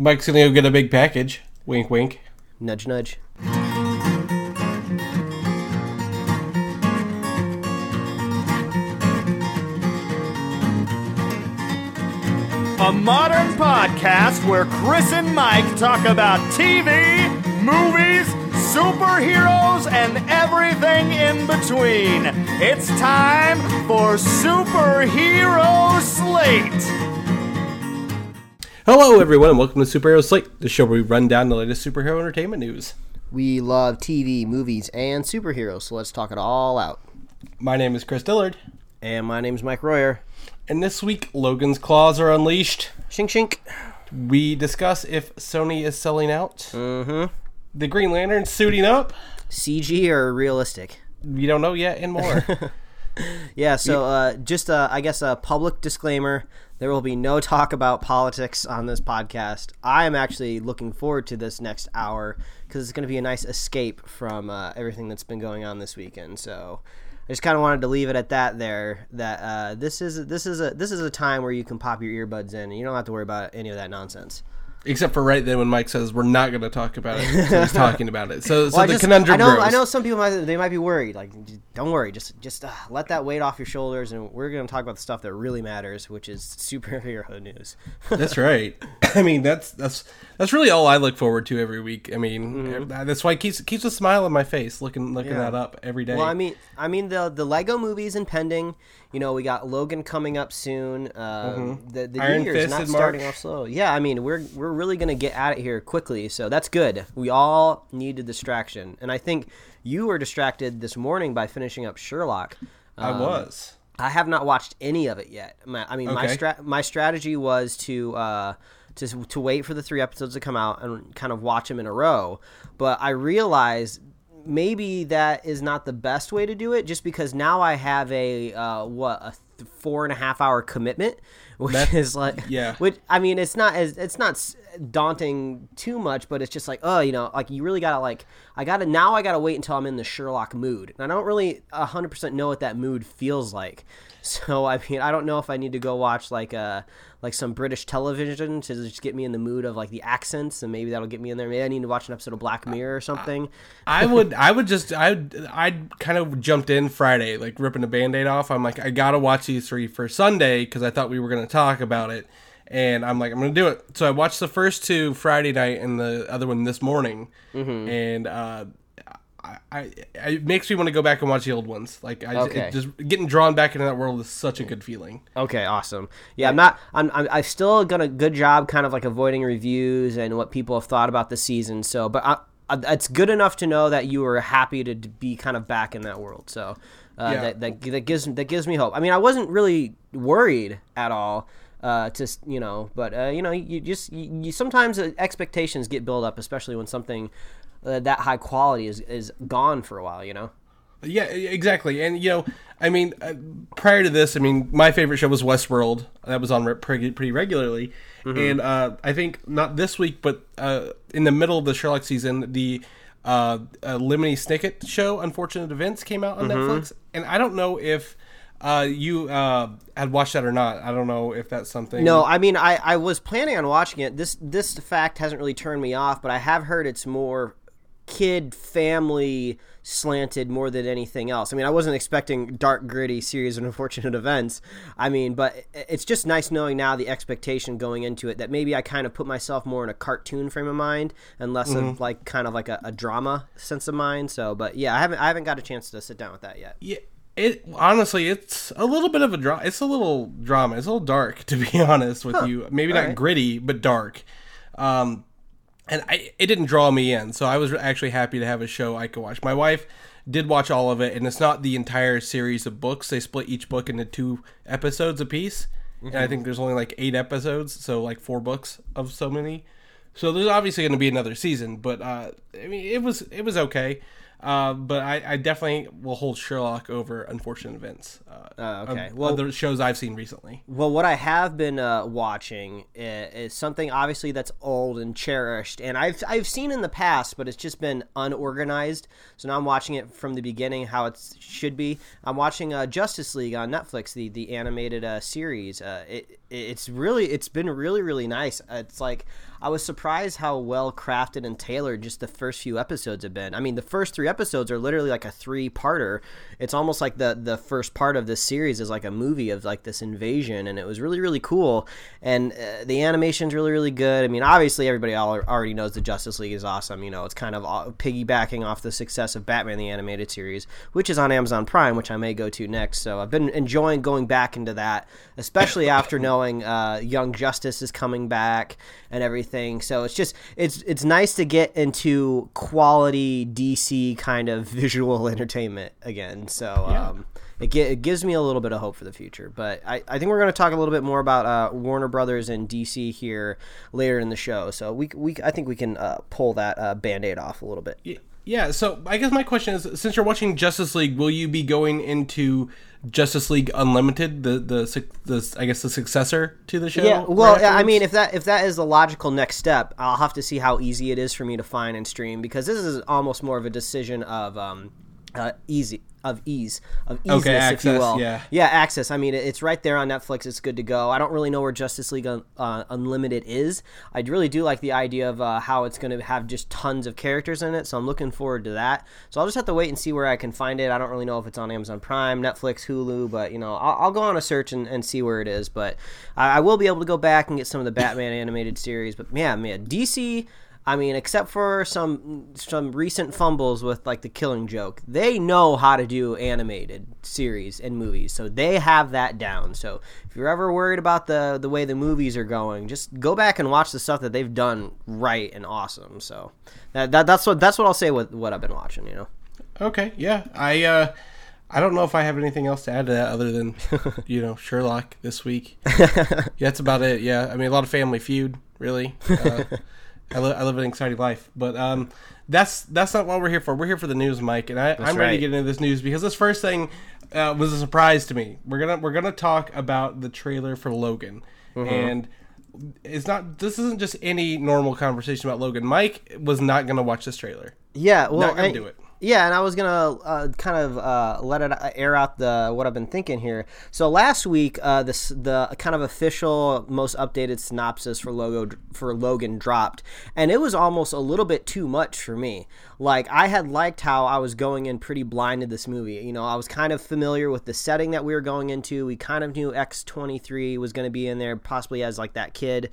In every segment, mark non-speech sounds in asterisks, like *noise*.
Mike's gonna go get a big package. Wink, wink. Nudge, nudge. A modern podcast where Chris and Mike talk about TV, movies, superheroes, and everything in between. It's time for Superhero Slate. Hello, everyone, and welcome to Superhero Slate, the show where we run down the latest superhero entertainment news. We love TV, movies, and superheroes, so let's talk it all out. My name is Chris Dillard, And my name's Mike Royer. and this week, Logan's claws are unleashed. Shink shink. We discuss if Sony is selling out. Mm-hmm. The Green Lantern suiting up. CG or realistic? We don't know yet, and more. *laughs* *laughs* Yeah, so uh, just uh, I guess a public disclaimer: there will be no talk about politics on this podcast. I am actually looking forward to this next hour because it's going to be a nice escape from uh, everything that's been going on this weekend. So I just kind of wanted to leave it at that. There, that uh, this is this is a this is a time where you can pop your earbuds in and you don't have to worry about any of that nonsense. Except for right then when Mike says we're not going to talk about it, so he's *laughs* talking about it. So, so Well, the just- conundrum I know, grows. I know some people might they might be worried. Like, don't worry, just just uh, let that weight off your shoulders, and we're going to talk about the stuff that really matters, which is superhero news. That's *laughs* right. *laughs* I mean, that's that's that's really all I look forward to every week. I mean, that's why it keeps keeps a smile on my face looking looking Mm-hmm. Yeah. that up every day. well, I mean, I mean the the Lego movie is impending. You know, we got Logan coming up soon. Um, The the Mm-hmm. Iron new year's not starting March. off slow. Yeah, I mean, we're we're really going to get at it here quickly, so that's good. We all need a distraction, and I think you were distracted this morning by finishing up Sherlock. I Um, was. I have not watched any of it yet. My, I mean, my stra- my strategy was to uh, to to wait for the three episodes to come out and kind of watch them in a row. But I realized maybe that is not the best way to do it, just because now I have a uh, what a th- four and a half hour commitment, *laughs* which That- is like yeah. Which I mean, it's not as it's not daunting too much, but it's just like oh, you know, like you really gotta like I gotta now I gotta wait until I'm in the Sherlock mood, and I don't really hundred percent know what that mood feels like. *laughs* So I mean, I don't know if I need to go watch like uh like some British television to just get me in the mood of like the accents, and maybe that'll get me in there. Maybe I need to watch an episode of Black Mirror or something. I would I would just I I kind of jumped in Friday like ripping the band-aid off. I'm like I got to watch these three for Sunday cuz I thought we were to talk about it. And I'm like I'm going to do it. So I watched the first two Friday night and the other one this morning. Mm-hmm. And uh I, I, it makes me want to go back and watch the old ones. Like I Okay. it just getting drawn back into that world is such a good feeling. Okay, awesome. Yeah, I'm not. I'm. I'm. I've still done a good job, kind of like avoiding reviews and what people have thought about the season. So, but I, I, it's good enough to know that you were happy to be kind of back in that world. So, uh, Yeah. that, that that gives that gives me hope. I mean, I wasn't really worried at all. Uh, to you know, but uh, you know, you just you, you sometimes expectations get built up, especially when something uh, that high quality is is gone for a while. You know. Yeah, exactly. And you know, I mean, uh, prior to this, I mean, my favorite show was Westworld. That was on re- pretty, pretty regularly. And uh, I think not this week, but uh, in the middle of the Sherlock season, the uh, uh, Lemony Snicket show, Unfortunate Events, came out on Netflix. And I don't know if uh, you uh, had watched that or not. I don't know if that's something. No, I mean I, I was planning on watching it. This this fact hasn't really turned me off, but I have heard it's more kid family slanted more than anything else. I mean, I wasn't expecting dark gritty series of *laughs* unfortunate events. I mean, but it's just nice knowing now the expectation going into it that maybe I kind of put myself more in a cartoon frame of mind and less of like kind of like a, a drama sense of mind. So, but yeah, I haven't I haven't got a chance to sit down with that yet. Yeah, it honestly, it's a little bit of a drama. It's a little drama. It's a little dark, *laughs* to be honest with you. Maybe not Alright. gritty, but dark. Um, and I, it didn't draw me in, so I was actually happy to have a show I could watch. My wife did watch all of it, and it's not the entire series of books. They split each book into two episodes apiece, and I think there's only like eight episodes, so like four books of so many. So there's obviously going to be another season, but uh, I mean, it was it was okay. Uh, but I, I definitely will hold Sherlock over Unfortunate Events. Uh, Uh, okay. Well- the shows I've seen recently. Well, what I have been uh, watching is, is something obviously that's old and cherished, and I've I've seen in the past, but it's just been unorganized. So now I'm watching it from the beginning, how it should be. I'm watching uh, Justice League on Netflix, the the animated uh, series. Uh, it it's really it's been really really nice. It's like I was surprised how well crafted and tailored just the first few episodes have been. I mean, the first three episodes are literally like a three parter. It's almost like the the first part of this series is like a movie of like this invasion, and it was really really cool. And uh, the animation's really really good. I mean, obviously everybody already knows the Justice League is awesome. You know, it's kind of piggybacking off the success of Batman the animated series, which is on Amazon Prime, which I may go to next. So I've been enjoying going back into that, especially after knowing uh, Young Justice is coming back and everything. So it's just it's it's nice to get into quality DC kind of *laughs* visual entertainment again. So yeah. um, it, it, gives me a little bit of hope for the future. But I, I think we're going to talk a little bit more about uh, Warner Brothers and DC here later in the show. So we we I think we can uh, pull that uh, band aid off a little bit. Yeah. So I guess my question is, since you're watching Justice League, will you be going into Justice League Unlimited, the the, the I guess the successor to the show. Yeah, well, right I mean, if that if that is the logical next step, I'll have to see how easy it is for me to find and stream because this is almost more of a decision of um, uh, easy of ease of easiness, okay, access, if you will. Yeah, yeah, access. I mean, it's right there on Netflix. It's good to go. I don't really know where Justice League uh, Unlimited is. I really do like the idea of uh, how it's going to have just tons of characters in it. So I'm looking forward to that. So I'll just have to wait and see where I can find it. I don't really know if it's on Amazon Prime, Netflix, Hulu, but you know, I'll, I'll go on a search and, and, see where it is. But I, I will be able to go back and get some of the Batman *laughs* animated series. But yeah, man, DC I mean, except for some some recent fumbles with like the Killing Joke, they know how to do animated series and movies, so they have that down. So if you're ever worried about the the way the movies are going, just go back and watch the stuff that they've done right and awesome. So that, that that's what that's what I'll say with what I've been watching. You know. Okay. Yeah. I. uh I don't know if I have anything else to add to that other than, *laughs* you know, Sherlock this week. *laughs* yeah, that's about it. Yeah, I mean, a lot of Family Feud, really. Uh, *laughs* I, li- I live an exciting life, but um, that's that's not what we're here for. We're here for the news, Mike, and I, am ready to get into this news because this first thing uh, was a surprise to me. We're gonna we're gonna talk about the trailer for Logan, mm-hmm. and it's not. This isn't just any normal conversation about Logan. Mike was not gonna watch this trailer. Yeah, well, not gonna I, do it. Yeah, and I was gonna uh, kind of uh, let it air out the what I've been thinking here. So last week, uh, this the kind of official, most updated synopsis for logo for Logan dropped, and it was almost a little bit too much for me. Like I had liked how I was going in pretty blind to this movie. You know, I was kind of familiar with the setting that we were going into. We kind of knew X twenty three was going to be in there, possibly as like that kid.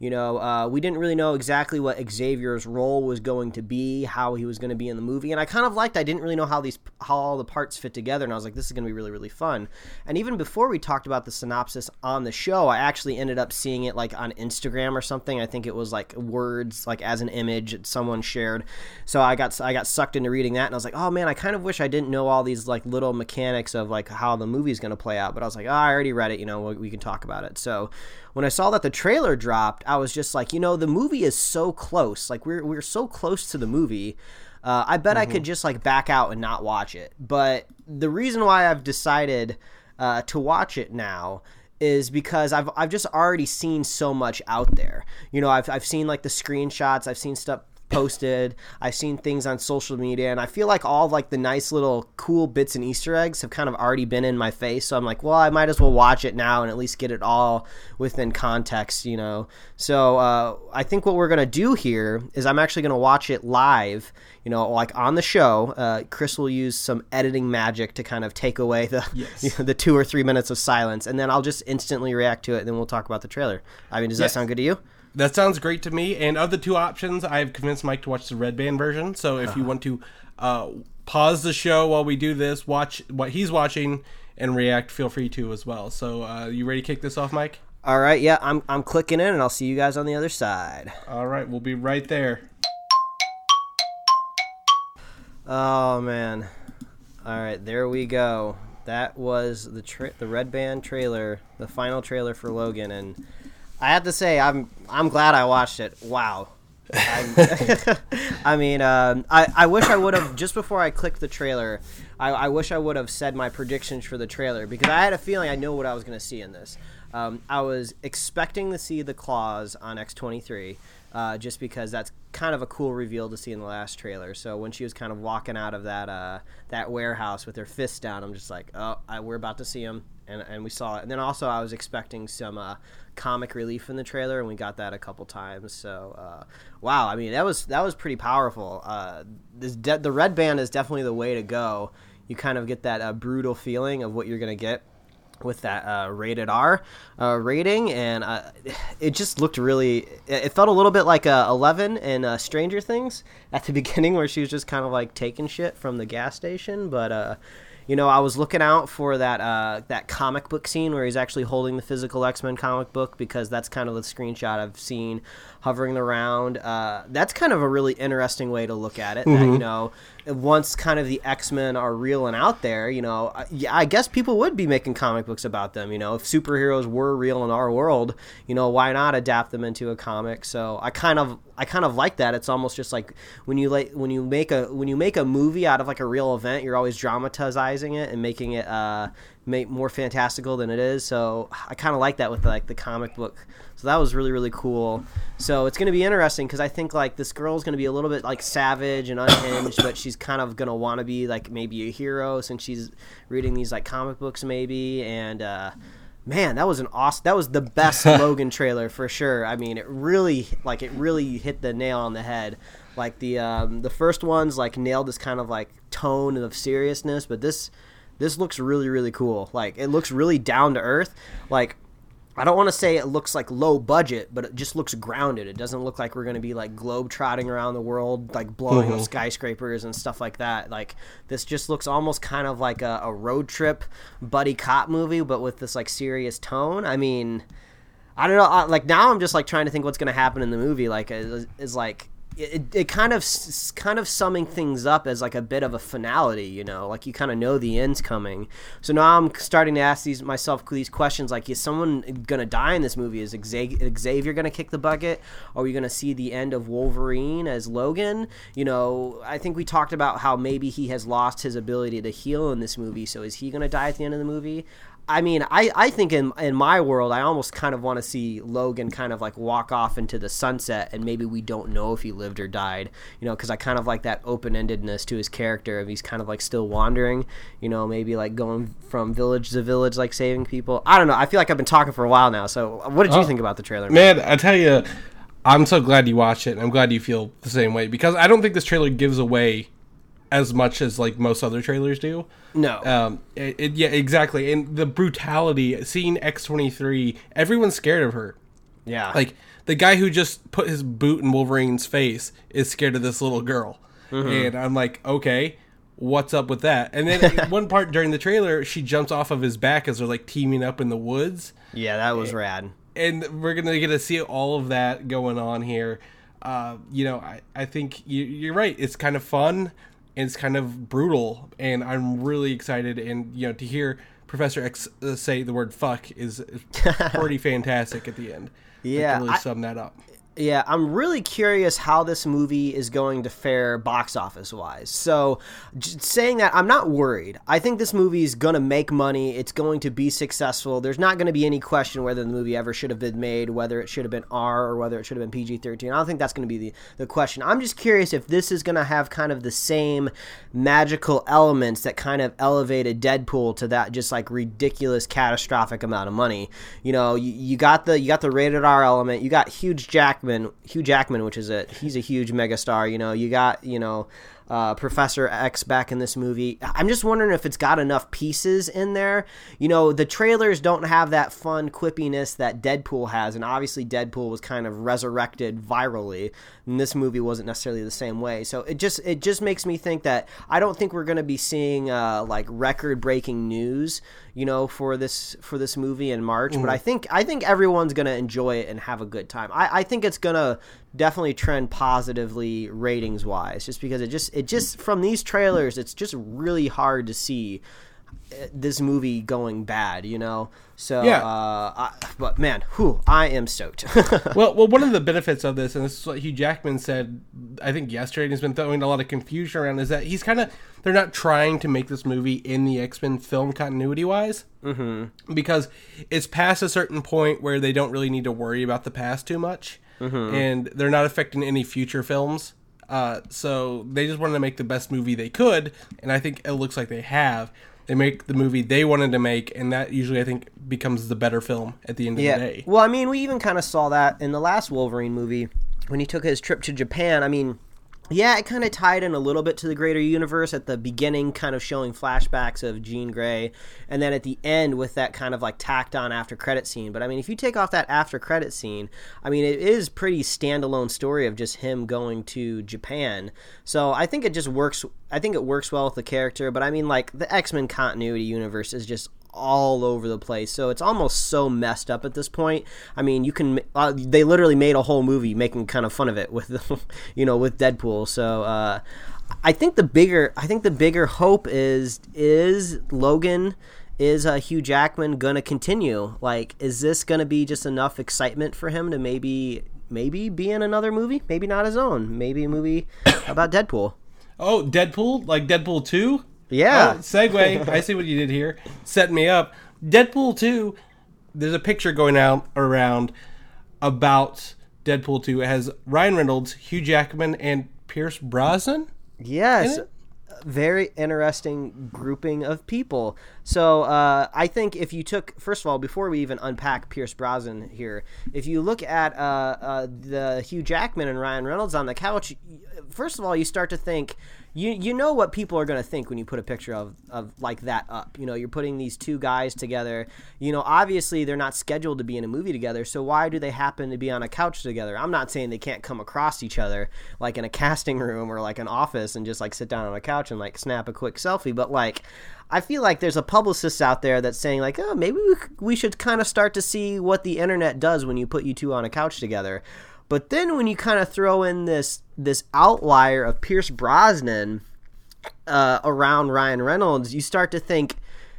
You know, uh, we didn't really know exactly what Xavier's role was going to be, how he was going to be in the movie, and I kind of liked. I didn't really know how these how all the parts fit together, and I was like, this is going to be really really fun. And even before we talked about the synopsis on the show, I actually ended up seeing it like on Instagram or something. I think it was like words like as an image that someone shared. So I got I got sucked into reading that, and I was like, oh man, I kind of wish I didn't know all these like little mechanics of like how the movie's going to play out. But I was like, oh, I already read it. You know, we, we can talk about it. So when I saw that the trailer dropped, I was just like, you know, the movie is so close. Like we're we're so close to the movie uh, I bet mm-hmm. I could mm-hmm. just like back out and not watch it. But the reason why I've decided uh, to watch it now is because I've I've just already seen so much out there. You know, I've I've seen like the screenshots, I've seen stuff posted. I've seen things on social media, and I feel like all like the nice little cool bits and Easter eggs have kind of already been in my face. So I'm like, well, I might as well watch it now and at least get it all within context, you know. So uh, I think what we're gonna do here is I'm actually gonna watch it live. You know, like on the show, uh, Chris will use some editing magic to kind of take away the yes. you *laughs* know, the two or three minutes of silence, and then I'll just instantly react to it, and then we'll talk about the trailer. I mean, does yes. that sound good to you? That sounds great to me. And of the two options, I've convinced Mike to watch the red band version. So if uh-huh. you want to uh, pause the show while we do this, watch what he's watching, and react, feel free to as well. So uh, you ready to kick this off, Mike? All right. Yeah, I'm I'm clicking in, and I'll see you guys on the other side. All right, we'll be right there. Oh man. All right, there we go. That was the tra- the red band trailer, the final trailer for Logan, and I have to say, I'm I'm glad I watched it. Wow. *laughs* I mean, um, I, I wish I would have just before I clicked the trailer. I, I wish I would have said my predictions for the trailer because I had a feeling I knew what I was going to see in this. Um, I was expecting to see the claws on X twenty three, uh, just because that's kind of a cool reveal to see in the last trailer. So when she was kind of walking out of that uh, that warehouse with her fists down, I'm just like, oh, I, we're about to see him and and we saw it. And then also I was expecting some uh, comic relief in the trailer, and we got that a couple times. So uh, wow, I mean that was that was pretty powerful. Uh, this de- the red band is definitely the way to go. You kind of get that uh, brutal feeling of what you're gonna get with that uh, rated R uh, rating, and uh, it just looked really. It felt a little bit like uh, Eleven in uh, Stranger Things at the *laughs* beginning, where she was just kind of like taking shit from the gas station. But you know, I was looking out for that uh, that comic book scene where he's actually holding the physical X Men comic book because that's kind of the screenshot I've seen hovering around. Uh, that's kind of a really interesting way to look at it. That you know, once kind of the X Men are real and out there, you know, I, yeah, I guess people would be making comic books about them. You know, if superheroes were real in our world, you know, why not adapt them into a comic? So I kind of I kind of like that. It's almost just like when you like when you make a when you make a movie out of like a real event, you're always dramatizing it and making it uh make more fantastical than it is. So I kind of like that with like the comic book. So that was really really cool. So it's going to be interesting because I think like this girl's going to be a little bit like savage and unhinged, but she's kind of going to want to be like maybe a hero since she's reading these like comic books maybe and. uh Man, that was an awesome. That was the best *laughs* Logan trailer for sure. I mean, it really, like, it really hit the nail on the head. Like the um, the first ones, like nailed this kind of like tone of seriousness, but this this looks really really cool. Like it looks really down to earth. Like I don't want to say it looks like low budget, but it just looks grounded. It doesn't look like we're going to be like globe trotting around the world, like blowing up mm-hmm. skyscrapers and stuff like that. Like this just looks almost kind of like a, a road trip buddy cop movie, but with this like serious tone. I mean, I don't know. Like now, I'm just like trying to think what's going to happen in the movie. Like is, is like it, it kind of kind of summing things up as like a bit of a finality, you know, like you kind of know the end's coming. So now I'm starting to ask these myself these questions like is someone gonna die in this movie? Is Xavier gonna kick the bucket? Are we gonna see the end of Wolverine as Logan? You know, I think we talked about how maybe he has lost his ability to heal in this movie. So is he gonna die at the end of the movie? I mean, I, I think in in my world, I almost kind of want to see Logan kind of like walk off into the sunset, and maybe we don't know if he lived or died, you know, because I kind of like that open endedness to his character. If he's kind of like still wandering, you know, maybe like going from village to village, like saving people. I don't know. I feel like I've been talking for a while now. So, what did you Oh. think about the trailer? Man, I tell you, I'm so glad you watched it, and I'm glad you feel the same way because I don't think this trailer gives away as much as like most other trailers do. No. Um, it, it, yeah, exactly, and the brutality. Seeing X23, everyone's scared of her. yeah. Like the guy who just put his boot in Wolverine's face is scared of this little girl, and I'm like, okay. What's up with that? And then *laughs* one part during the trailer, she jumps off of his back as they're like teaming up in the woods yeah, that was rad. and we're gonna get to see all of that going on here. Uh, you know, I, I think you, you're right. It's kind of fun and it's kind of brutal, and I'm really excited. And you know, to hear Professor X uh, say the word "fuck" is, *laughs* pretty fantastic at the end. Yeah, to really I- sum that up. Yeah, I'm really curious how this movie is going to fare box office wise. So, saying that, I'm not worried. I think this movie is going to make money. It's going to be successful. There's not going to be any question whether the movie ever should have been made, whether it should have been R or whether it should have been PG 13. I don't think that's going to be the, the question. I'm just curious if this is going to have kind of the same magical elements that kind of elevated Deadpool to that just like ridiculous, catastrophic amount of money. You know, you, you got the you got the rated R element. You got huge Jackman, Hugh Jackman, which is a he's a huge megastar. You know, you got you know uh, Professor X back in this movie. I'm just wondering if it's got enough pieces in there. You know, the trailers don't have that fun quippiness that Deadpool has, and obviously Deadpool was kind of resurrected virally, and this movie wasn't necessarily the same way. So it just it just makes me think that I don't think we're going to be seeing uh, like record breaking news, you know, for this for this movie in March. But mm-hmm. I think I think everyone's going to enjoy it and have a good time. I, I think it's going to definitely trend positively ratings wise, just because it just it just from these trailers, it's just really hard to see this movie going bad, you know. So Yeah. uh, I, but man, whew, I am stoked. *laughs* well, well, one of the benefits of this, and this is what Hugh Jackman said, I think yesterday, and he's been throwing a lot of confusion around, is that he's kind of they're not trying to make this movie in the X Men film continuity wise, mm-hmm. because it's past a certain point where they don't really need to worry about the past too much, and they're not affecting any future films. Uh, so they just wanted to make the best movie they could, and I think it looks like they have. They make the movie they wanted to make, and that usually I think becomes the better film at the end of Yeah. the day. Well, I mean, we even kind of saw that in the last Wolverine movie when he took his trip to Japan. I mean, yeah, it kind of tied in a little bit to the greater universe at the beginning, kind of showing flashbacks of Jean Grey, and then at the end with that kind of like tacked on after credit scene. But I mean, if you take off that after credit scene, I mean, it is pretty standalone story of just him going to Japan. So I think it just works. I think it works well with the character. But I mean, like the X Men continuity universe is just all over the place. So it's almost so messed up at this point. I mean, you can uh, they literally made a whole movie making kind of fun of it with *laughs* you know with Deadpool. So uh, I think the bigger I think the bigger hope is is Logan is uh, Hugh Jackman gonna continue? Like, is this gonna be just enough excitement for him to maybe maybe be in another movie? Maybe not his own. Maybe a movie *coughs* about Deadpool. Oh, Deadpool, like Deadpool two. Yeah. Oh, segue. *laughs* I see what you did here. Set me up. Deadpool 2, there's a picture going out around about Deadpool 2. It has Ryan Reynolds, Hugh Jackman, and Pierce Brosnan. Yes. in? Very interesting grouping of people. So uh, I think if you took, first of all, before we even unpack Pierce Brosnan here, if you look at uh, uh, the Hugh Jackman and Ryan Reynolds on the couch, first of all, you start to think, you you know what people are going to think when you put a picture of, of like that up. You know, you're putting these two guys together. You know, obviously they're not scheduled to be in a movie together, so why do they happen to be on a couch together? I'm not saying they can't come across each other like in a casting room or like an office and just like sit down on a couch and like snap a quick selfie, but like I feel like there's a publicist out there that's saying like, oh, maybe we, we should kind of start to see what the internet does when you put you two on a couch together. But then when you kind of throw in this this outlier of Pierce Brosnan uh, around Ryan Reynolds, you start to think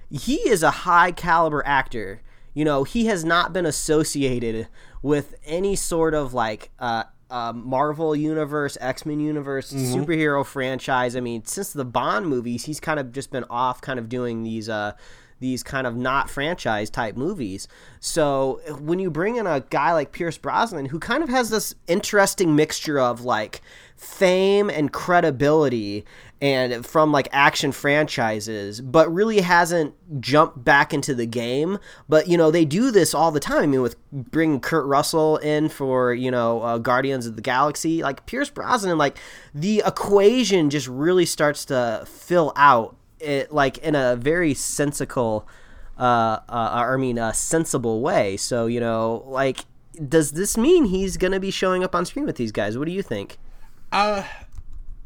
he is a high caliber actor. You know, he has not been associated with any sort of like uh, uh, Marvel universe, X Men universe, superhero franchise. I mean, since the Bond movies, he's kind of just been off, kind of doing these. Uh, these kind of not franchise type movies. So when you bring in a guy like Pierce Brosnan, who kind of has this interesting mixture of like fame and credibility and from like action franchises, but really hasn't jumped back into the game. But you know they do this all the time. I mean, with bringing Kurt Russell in for you know uh, Guardians of the Galaxy, like Pierce Brosnan, like the equation just really starts to fill out it like in a very sensical uh, uh I mean a sensible way. So, you know, like does this mean he's going to be showing up on screen with these guys? What do you think? Uh,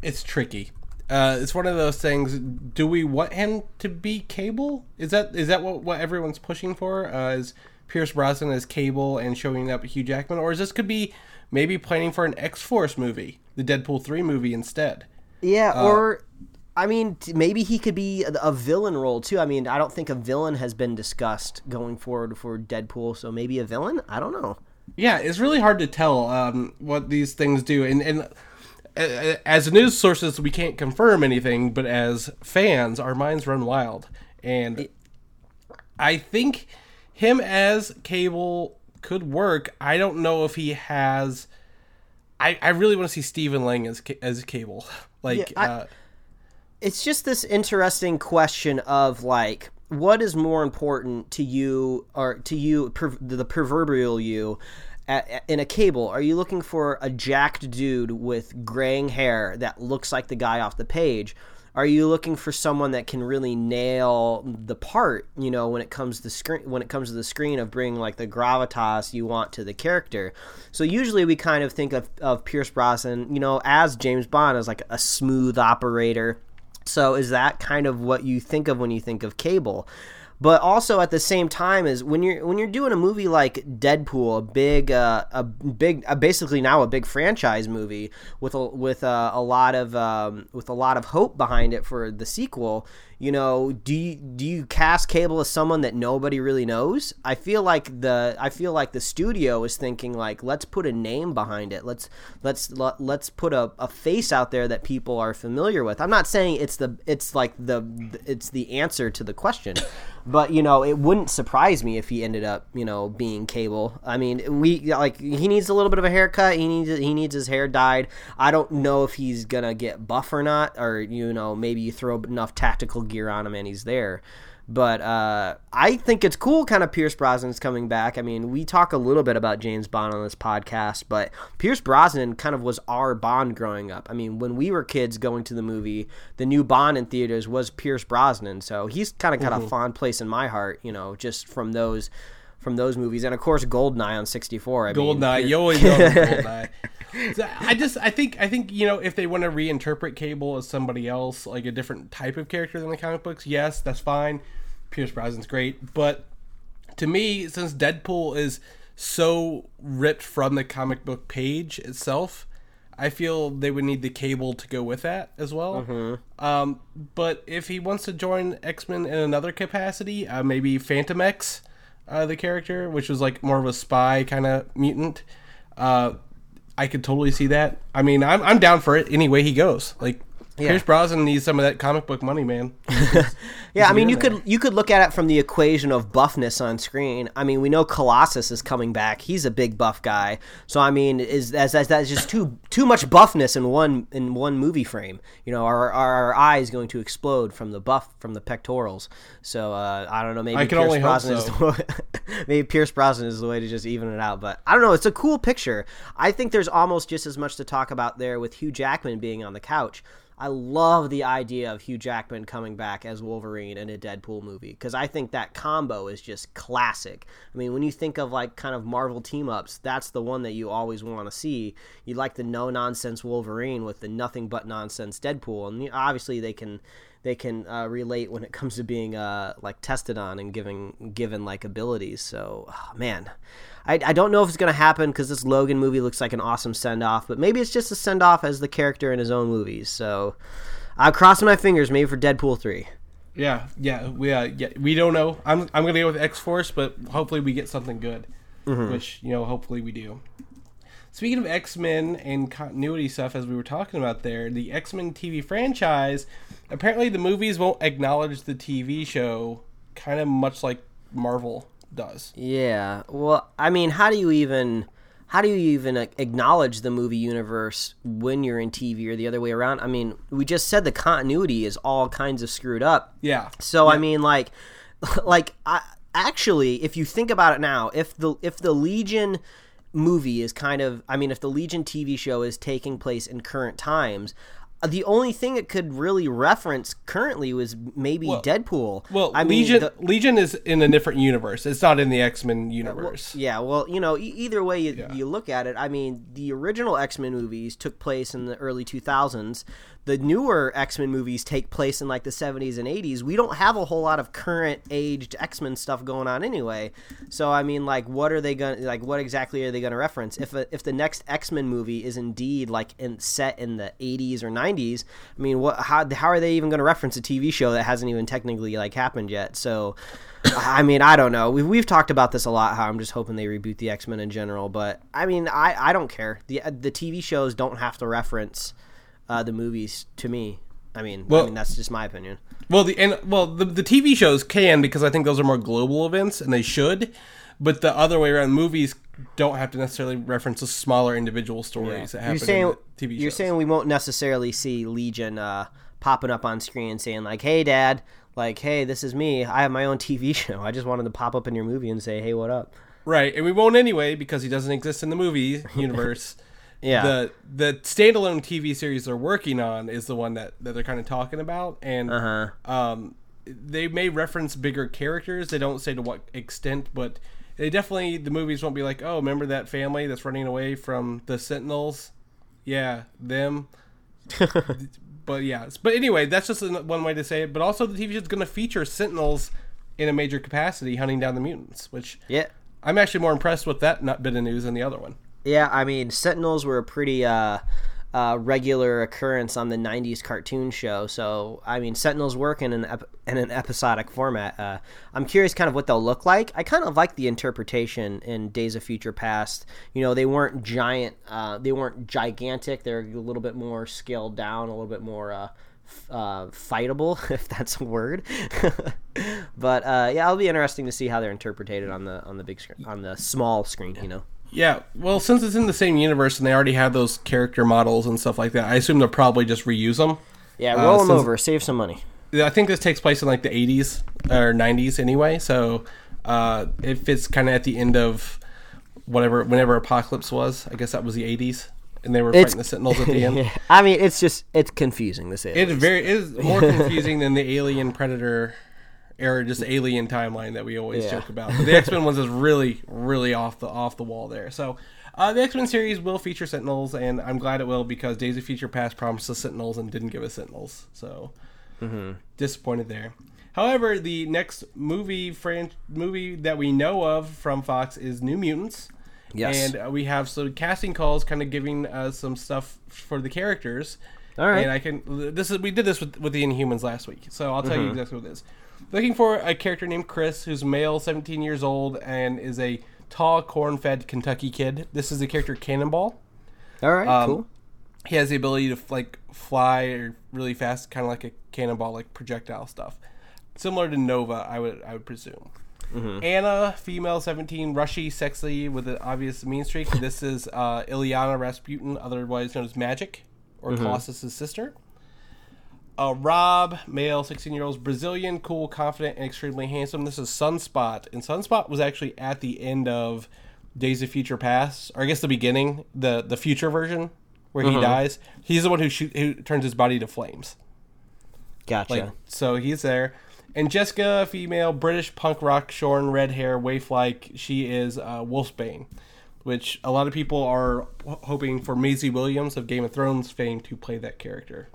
it's tricky. Uh, it's one of those things. Do we want him to be Cable? Is that is that what, what everyone's pushing for? Uh, is Pierce Brosnan as Cable and showing up with Hugh Jackman, or is this could be maybe planning for an X Force movie, the Deadpool three movie instead? Yeah, or I mean, maybe he could be a, villain role too. I mean, I don't think a villain has been discussed going forward for Deadpool, so maybe a villain. I don't know. Yeah, it's really hard to tell um, what these things do, and and uh, as news sources, we can't confirm anything, but as fans, our minds run wild, and I think him as Cable could work. I don't know if he has. I, I really want to see Stephen Lang as as Cable, *laughs* like. Yeah, I- uh, it's just this interesting question of like what is more important to you or to you per, the proverbial you at, at- in a cable? Are you looking for a jacked dude with graying hair that looks like the guy off the page? Are you looking for someone that can really nail the part you know when it comes to screen when it comes to the screen of bringing like the gravitas you want to the character? So usually we kind of think of, of pierce brosnan you know as james bond as like a smooth operator so is that kind of what you think of when you think of cable? But also at the same time is when you're when you're doing a movie like Deadpool, a big uh, a big uh, basically now a big franchise movie with a with uh, a lot of um, with a lot of hope behind it for the sequel. You know, do you, do you cast Cable as someone that nobody really knows? I feel like the I feel like the studio is thinking like let's put a name behind it. Let's let's let, let's put a, a face out there that people are familiar with. I'm not saying it's the it's like the it's the answer to the question, But you know, it wouldn't surprise me if he ended up, you know, being Cable. I mean, we like he needs a little bit of a haircut. He needs he needs his hair dyed. I don't know if he's gonna get buff or not, or you know, maybe you throw enough tactical gear on him and he's there. But uh, I think it's cool, kind of Pierce Brosnan's coming back. I mean, we talk a little bit about James Bond on this podcast, but Pierce Brosnan kind of was our Bond growing up. I mean, when we were kids going to the movie, the new Bond in theaters was Pierce Brosnan, so he's kind of got mm-hmm. a fond place in my heart, you know, just from those from those movies, and of course Goldeneye on sixty four. I Goldeneye, mean, you always know Goldeneye. So I just, I think, I think you know, if they want to reinterpret Cable as somebody else, like a different type of character than the comic books, yes, that's fine. Pierce Brosnan's great, but to me, since Deadpool is so ripped from the comic book page itself, I feel they would need the cable to go with that as well. Mm-hmm. Um, but if he wants to join X Men in another capacity, uh, maybe Phantomex, uh, the character, which was like more of a spy kind of mutant, uh, I could totally see that. I mean, I'm I'm down for it any way he goes. Like yeah. Pierce Brosnan needs some of that comic book money, man. *laughs* yeah, I mean, you could you could look at it from the equation of buffness on screen. I mean, we know Colossus is coming back; he's a big buff guy. So, I mean, is that's, that's just too too much buffness in one in one movie frame. You know, our our eyes going to explode from the buff from the pectorals. So, uh, I don't know. Maybe Pierce Brosnan so. is the, *laughs* maybe Pierce Brosnan is the way to just even it out. But I don't know. It's a cool picture. I think there's almost just as much to talk about there with Hugh Jackman being on the couch. I love the idea of Hugh Jackman coming back as Wolverine in a Deadpool movie because I think that combo is just classic. I mean, when you think of like kind of Marvel team ups, that's the one that you always want to see. You like the no nonsense Wolverine with the nothing but nonsense Deadpool, and obviously they can they can uh, relate when it comes to being uh, like tested on and giving given like abilities. So, oh, man, I, I don't know if it's going to happen because this Logan movie looks like an awesome send off, but maybe it's just a send off as the character in his own movies. So I'm crossing my fingers maybe for Deadpool 3. Yeah, yeah, we uh, yeah, we don't know. I'm I'm gonna go with X Force, but hopefully we get something good, mm-hmm. which you know hopefully we do. Speaking of X Men and continuity stuff, as we were talking about there, the X Men TV franchise, apparently the movies won't acknowledge the TV show, kind of much like Marvel does. Yeah. Well, I mean, how do you even how do you even acknowledge the movie universe when you're in TV or the other way around? I mean, we just said the continuity is all kinds of screwed up. Yeah. So yeah. I mean, like, *laughs* like I actually, if you think about it now, if the if the Legion movie is kind of, I mean, if the Legion TV show is taking place in current times, uh, the only thing it could really reference currently was maybe well, Deadpool. Well, I Legion mean, the, Legion is in a different universe. It's not in the X Men universe. Well, yeah, well, you know, e- either way you, yeah. you look at it, I mean, the original X Men movies took place in the early 2000s the newer X-Men movies take place in like the 70s and 80s, we don't have a whole lot of current aged X-Men stuff going on anyway. So I mean like what are they to like what exactly are they to reference? If a, if the next X-Men movie is indeed like in, set in the 80s or 90s, I mean what how how are they even to reference a TV show that hasn't even technically like happened yet? So I mean, I don't know. We've, we've talked about this a lot. How I'm just hoping they reboot the X Men in general, but I mean, I, I don't care. the The TV shows don't have to reference uh, the movies to me. I mean, well, I mean that's just my opinion. Well, the and well the the TV shows can because I think those are more global events and they should, but the other way around, movies don't have to necessarily reference the smaller individual stories yeah. that happen you're saying, in TV You're saying we won't necessarily see Legion uh, popping up on screen saying like, "Hey, Dad." Like, hey, this is me. I have my own TV *laughs* show. I just wanted to pop up in your movie and say, hey, what up? Right, and we won't anyway because he doesn't exist in the movie *laughs* universe. Yeah. The the standalone TV series they're working on is the one that, that they're kind of talking about, and uh-huh. um, they may reference bigger characters. They don't say to what extent, but they definitely the movies won't be like, oh, remember that family that's running away from the Sentinels? Yeah, them. *laughs* but yeah, but anyway, that's just one way to say it. But also, the TV show is going to feature Sentinels in a major capacity hunting down the mutants, which yeah, I'm actually more impressed with that bit of news than the other one. Yeah, I mean, Sentinels were a pretty uh, uh, regular occurrence on the '90s cartoon show. So, I mean, Sentinels work in an ep- in an episodic format. Uh, I'm curious, kind of what they'll look like. I kind of like the interpretation in Days of Future Past. You know, they weren't giant, uh, they weren't gigantic. They're a little bit more scaled down, a little bit more uh, uh, fightable, *laughs* if that's a word. *laughs* But uh, yeah, it'll be interesting to see how they're interpreted on the on the big screen, on the small screen. You know. Yeah, well, since it's in the same universe and they already have those character models and stuff like that, I assume they'll probably just reuse them. Yeah, roll them since- over, save some money. I think this takes place in like the 80s or 90s anyway, so uh, it fits kind of at the end of whatever, whenever Apocalypse was. I guess that was the 80s, and they were It's- fighting the Sentinels at the *laughs* end. Yeah, I mean, it's just it's confusing. This is It is very it is more *laughs* confusing than the Alien Predator era, just Alien timeline that we always Yeah. joke about. But the X Men ones is really, really off the off the wall there. So uh, the X Men series will feature Sentinels, and I'm glad it will because Days of Future Past promised us Sentinels and didn't give us Sentinels. So disappointed there. However, the next movie fran- movie that we know of from Fox is New Mutants. Yes. And uh, we have some casting calls kind of giving us some stuff for the characters. All right. And I can this is we did this with with the Inhumans last week. So I'll tell Mm-hmm. you exactly what it is. Looking for a character named Chris who's male, 17 years old and is a tall corn-fed Kentucky kid. This is the character Cannonball. all right, Um, cool. He has the ability to like fly really fast, kind of like a cannonball, like projectile stuff, similar to Nova. I would I would presume. Anna, female, seventeen, rushy, sexy, with an obvious mean streak. This is uh, Illyana Rasputin, otherwise known as Magik, or Colossus's sister. Uh, Rob, male, 16 year old, Brazilian, cool, confident, and extremely handsome. This is Sunspot. And Sunspot was actually at the end of Days of Future Past, or I guess the beginning, the the future version where he dies. He's the one who shoot, who turns his body to flames. Gotcha. Like so, he's there. And Jessica, female, British punk rock, shorn, red hair, waif like. She is uh, Wolfsbane, which a lot of people are h- hoping for Maisie Williams of Game of Thrones fame to play that character.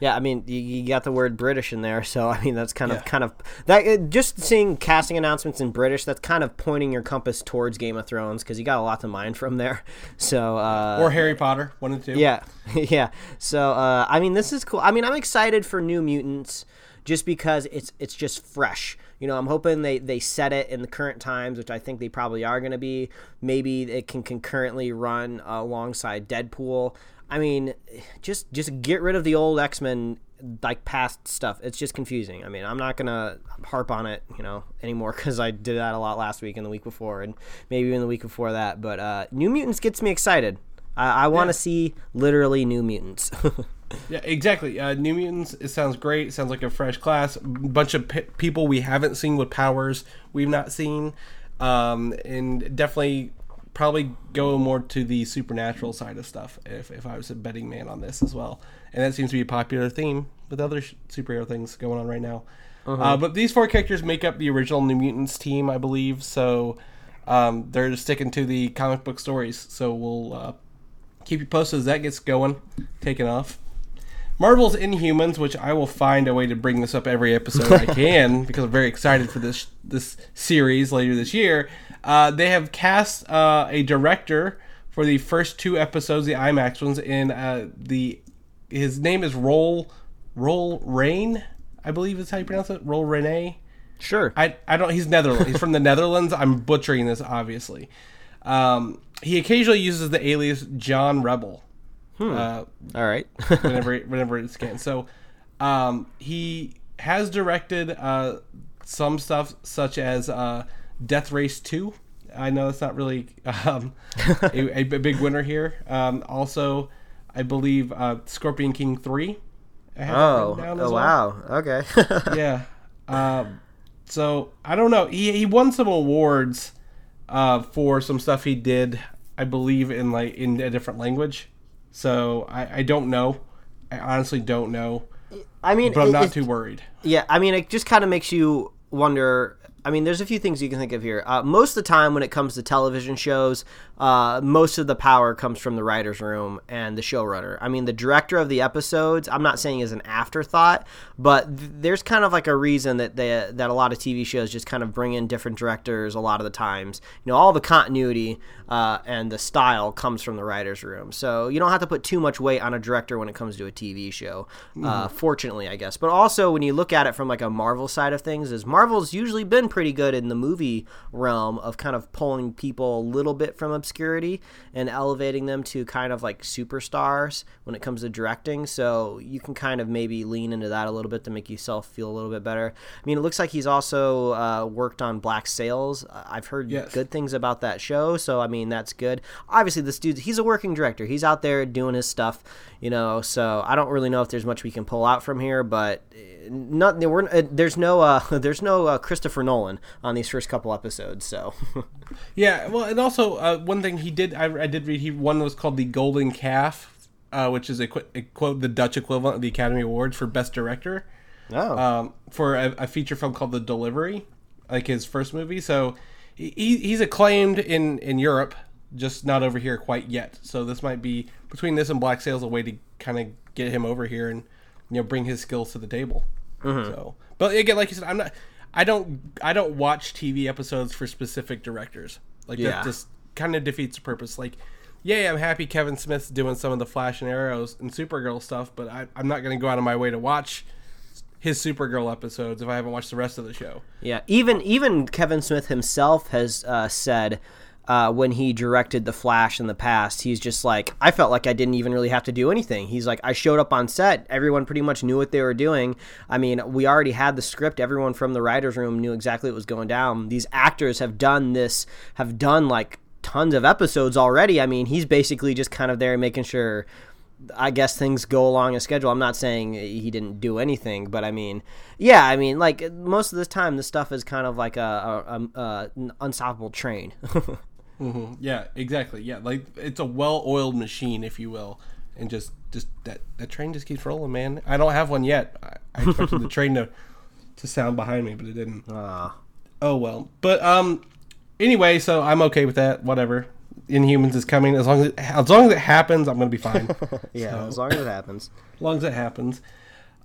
Yeah, I mean, you, you got the word British in there, so I mean that's kind of kind of that. uh, Just seeing casting announcements in British, that's kind of pointing your compass towards Game of Thrones because you got a lot to mine from there. *laughs* So, uh, Or Harry Potter, one and two. yeah, *laughs* yeah. So, uh, I mean, this is cool. I mean, I'm excited for New Mutants just because it's it's just fresh. You know, I'm hoping they they set it in the current times, which I think they probably are going to be. Maybe it can concurrently run alongside Deadpool. I mean, just just get rid of the old X Men like past stuff. It's just confusing. I mean, I'm not gonna harp on it, you know, anymore because I did that a lot last week and the week before, and maybe even the week before that. But uh, New Mutants gets me excited. I, I want to see literally New Mutants. *laughs* Yeah, exactly. Uh, New Mutants. It sounds great. It sounds like a fresh class. bunch of people we haven't seen with powers we've not seen, um, and definitely probably go more to the supernatural side of stuff. If if I was a betting man on this as well, and that seems to be a popular theme with other sh- superhero things going on right now. Uh, but these four characters make up the original New Mutants team, I believe. So um, they're just sticking to the comic book stories. So we'll uh, keep you posted as that gets going, taking off. Marvel's Inhumans, which I will find a way to bring this up every episode I *laughs* can because I'm very excited for this this series later this year. Uh, they have cast uh, a director for the first two episodes, the IMAX ones, and uh, the his name is Roll Roll Rain, I believe is how you pronounce it. Roel Reiné. sure. I, I don't. He's Netherlands. He's from the *laughs* Netherlands. I'm butchering this, obviously. Um, he occasionally uses the alias John Rebel. Uh, All right. *laughs* whenever whenever it's can. So um, he has directed uh, some stuff such as uh, Death Race Two. I know it's not really um, a, a big winner here. Um, also, I believe uh, Scorpion King Three. Oh, written down as oh well wow. Okay. *laughs* yeah. Um, so I don't know. He he won some awards uh, for some stuff he did. I believe in like in a different language. So I, I don't know. I honestly don't know. I mean, But I'm not too worried. Yeah, I mean, it just kind of makes you wonder. I mean, there's a few things you can think of here. Uh, most of the time, when it comes to television shows, uh, most of the power comes from the writer's room and the showrunner. I mean, the director of the episodes, I'm not saying is an afterthought, but th- there's kind of like a reason that they, that a lot of TV shows just kind of bring in different directors a lot of the times. You know, all the continuity uh, and the style comes from the writer's room. So you don't have to put too much weight on a director when it comes to a TV show. Uh, fortunately, I guess. But also, when you look at it from like a Marvel side of things, is Marvel's usually been pretty good in the movie realm of kind of pulling people a little bit from obscurity and elevating them to kind of like superstars when it comes to directing. So you can kind of maybe lean into that a little bit to make yourself feel a little bit better. I mean, it looks like he's also uh, worked on Black Sails. I've heard Yes. good things about that show, so I mean that's good. Obviously, this dude he's a working director. He's out there doing his stuff, you know. So I don't really know if there's much we can pull out from here, but not we're, uh, there's no uh, *laughs* there's no uh, Christopher Nolan on these first couple episodes. So *laughs* Yeah, well, and also uh, one thing he did, I, I did read, he one was called the Golden Calf, uh, which is a, a quote the Dutch equivalent of the Academy Awards for Best Director, oh um, for a, a feature film called The Delivery, like his first movie. So he, he's acclaimed in in Europe, just not over here quite yet. So this might be between this and Black Sails a way to kind of get him over here and you know bring his skills to the table. So, but again, like you said, I'm not. I don't. I don't watch TV episodes for specific directors. Like Yeah. that just kind of defeats the purpose. Like, yay, I'm happy Kevin Smith's doing some of the Flash and Arrows and Supergirl stuff, but I, I'm not going to go out of my way to watch his Supergirl episodes if I haven't watched the rest of the show. Yeah, even even Kevin Smith himself has uh, said uh, when he directed The Flash in the past, he's just like, I felt like I didn't even really have to do anything. He's like, I showed up on set, everyone pretty much knew what they were doing. I mean, we already had the script, everyone from the writers' room knew exactly what was going down. These actors have done this, have done like tons of episodes already. I mean, he's basically just kind of there making sure. I guess things go along a schedule. I'm not saying he didn't do anything, but I mean, yeah, I mean, like most of the time, this stuff is kind of like a, a, a, a unstoppable train. *laughs* Yeah, exactly. Yeah, like it's a well-oiled machine, if you will, and just just that that train just keeps rolling, man. I don't have one yet. I, I expected the *laughs* train to to sound behind me, but it didn't. Ah. Oh well. But um, anyway, so I'm okay with that. Whatever. Inhumans is coming. As long as it, as long as it happens, I'm gonna be fine. *laughs* yeah, So- as long as it happens. *laughs* as long as it happens.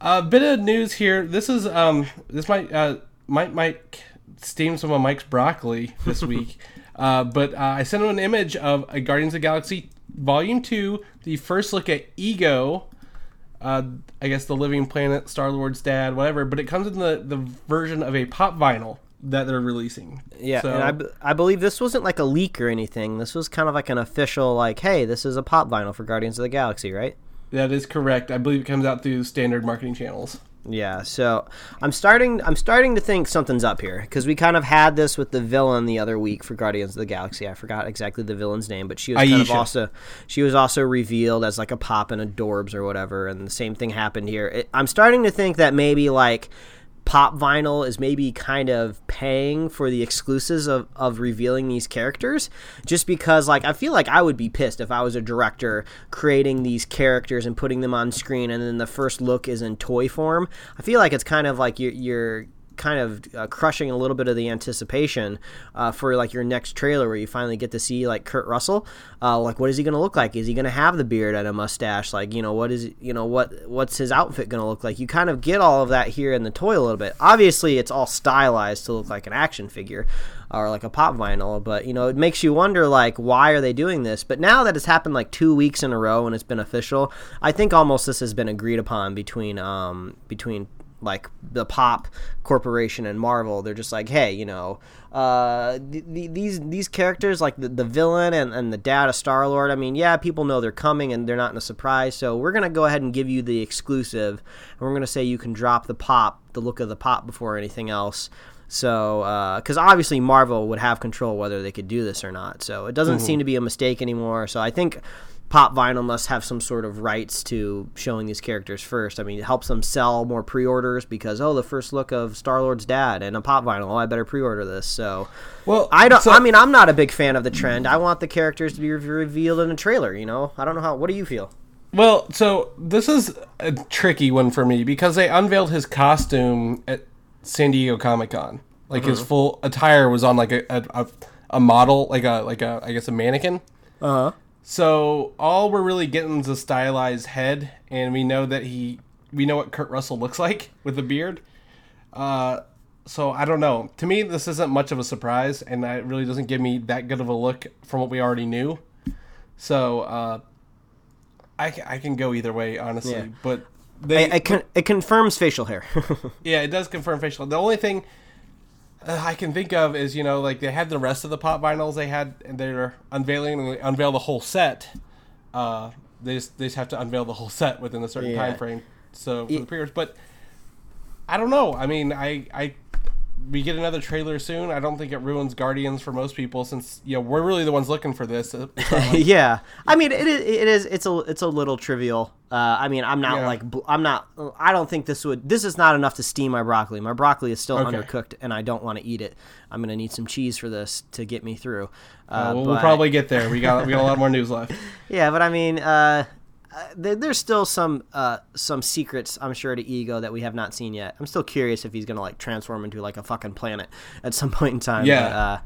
A uh, bit of news here. This is um this might uh might might steam some of Mike's broccoli this week. Uh, but uh, I sent him an image of a Guardians of the Galaxy Volume Two, the first look at Ego. Uh, I guess the Living Planet, Star Lord's dad, whatever. But it comes in the the version of a pop vinyl that they're releasing. Yeah, So- and I, I believe this wasn't like a leak or anything. This was kind of like an official, like, hey, this is a pop vinyl for Guardians of the Galaxy, right? that is correct. I believe it comes out through standard marketing channels. Yeah, so I'm starting. I'm starting to think something's up here because we kind of had this with the villain the other week for Guardians of the Galaxy. I forgot exactly the villain's name, but she was kind of also she was also revealed as like a pop and a Dorbz or whatever, and the same thing happened here. It, I'm starting to think that maybe like pop vinyl is maybe kind of paying for the exclusives of, of revealing these characters just because like i feel like i would be pissed if i was a director creating these characters and putting them on screen and then the first look is in toy form. I feel like it's kind of like you're, you're kind of uh, crushing a little bit of the anticipation uh, for like your next trailer where you finally get to see like Kurt Russell. Uh, like, what is he going to look like? Is he going to have the beard and a mustache? Like, you know, what is you know what what's his outfit going to look like? You kind of get all of that here in the toy a little bit. Obviously, it's all stylized to look like an action figure or like a pop vinyl, but you know, it makes you wonder like why are they doing this? But now that it's happened like two weeks in a row and it's been official, I think almost this has been agreed upon between um between like the pop corporation and marvel they're just like hey you know uh th- th- these these characters like the, the villain and, and the dad of star lord i mean yeah people know they're coming and they're not in a surprise so we're gonna go ahead and give you the exclusive and we're gonna say you can drop the pop the look of the pop before anything else so, because obviously Marvel would have control whether they could do this or not. So it doesn't seem to be a mistake anymore. So I think Pop Vinyl must have some sort of rights to showing these characters first. I mean, it helps them sell more pre-orders because oh, the first look of Star Lord's dad and a Pop Vinyl. Oh, I better pre-order this. So Well, I don't. so- I mean, I'm not a big fan of the trend. I want the characters to be re- revealed in a trailer. You know, I don't know how. What do you feel? Well, so this is a tricky one for me because they unveiled his costume at San Diego Comic Con. Like his full attire was on like a, a, a, a model, like a like a I guess a mannequin. Uh huh. So all we're really getting is a stylized head, and we know that he we know what Kurt Russell looks *laughs* like with a beard. Uh, so I don't know. To me, this isn't much of a surprise, and it really doesn't give me that good of a look from what we already knew. So uh, I I can go either way, honestly. Yeah. But they It, it, con- it confirms facial hair. *laughs* yeah, it does confirm facial. The only thing I can think of is you know like they had the rest of the pop vinyls they had and they're unveiling and they unveil the whole set. Uh, they just they just have to unveil the whole set within a certain Yeah. time frame. So for the pre-orders, but I don't know. I mean, I I we get another trailer soon. I don't think it ruins Guardians for most people since you know we're really the ones looking for this. *laughs* Like- yeah, I mean it is. It is. It's a. It's a little trivial. Uh, I mean, I'm not Yeah. like. I'm not. I don't think this would. This is not enough to steam my broccoli. My broccoli is still Okay. undercooked, and I don't want to eat it. I'm gonna need some cheese for this to get me through. Uh, Uh, we'll, we'll probably get there. We got we got a lot more news left. *laughs* Yeah, but I mean, uh, there, there's still some uh, some secrets I'm sure to Ego that we have not seen yet. I'm still curious if he's gonna like transform into like a fucking planet *laughs* at some point in time. Yeah. But, uh,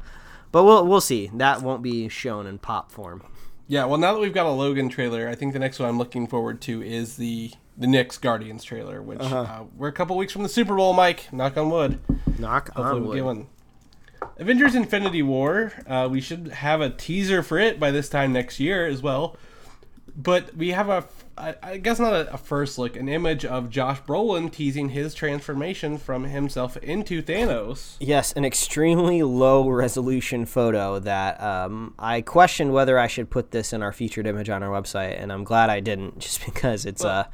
but we'll we'll see. That won't be shown in pop form. Yeah, well, now that we've got a Logan trailer, I think the next one I'm looking forward to is the the Knicks Guardians trailer, which Uh-huh. uh, we're a couple weeks from the Super Bowl. Mike, knock on wood. Knock Hopefully on we'll wood. get one. Avengers: Infinity War. Uh, we should have a teaser for it by this time next year as well. But we have a, I guess not a, a first look, an image of Josh Brolin teasing his transformation from himself into Thanos. Yes, an extremely low resolution photo that um, I questioned whether I should put this in our featured image on our website, and I'm glad I didn't, *laughs* just because it's uh,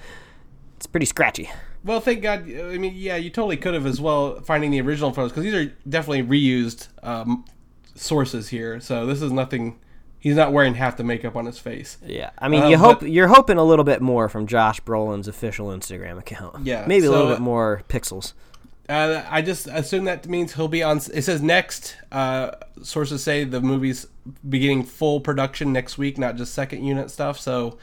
it's pretty scratchy. Well, thank God. I mean, yeah, you totally could have as well finding the original photos because these are definitely reused um, sources here. So this is nothing. He's not wearing half the makeup on his face. Yeah, I mean, Uh, you hope but- you're hoping a little bit more from Josh Brolin's official Instagram account. Yeah, maybe a little bit more pixels. Uh, I just assume that means he'll be on. It says next. Uh, sources say the movie's beginning full production next week, not just second unit stuff. So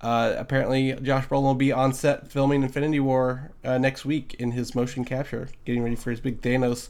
uh, apparently, Josh Brolin will be on set filming Infinity War uh, next week in his motion capture, getting ready for his big Thanos,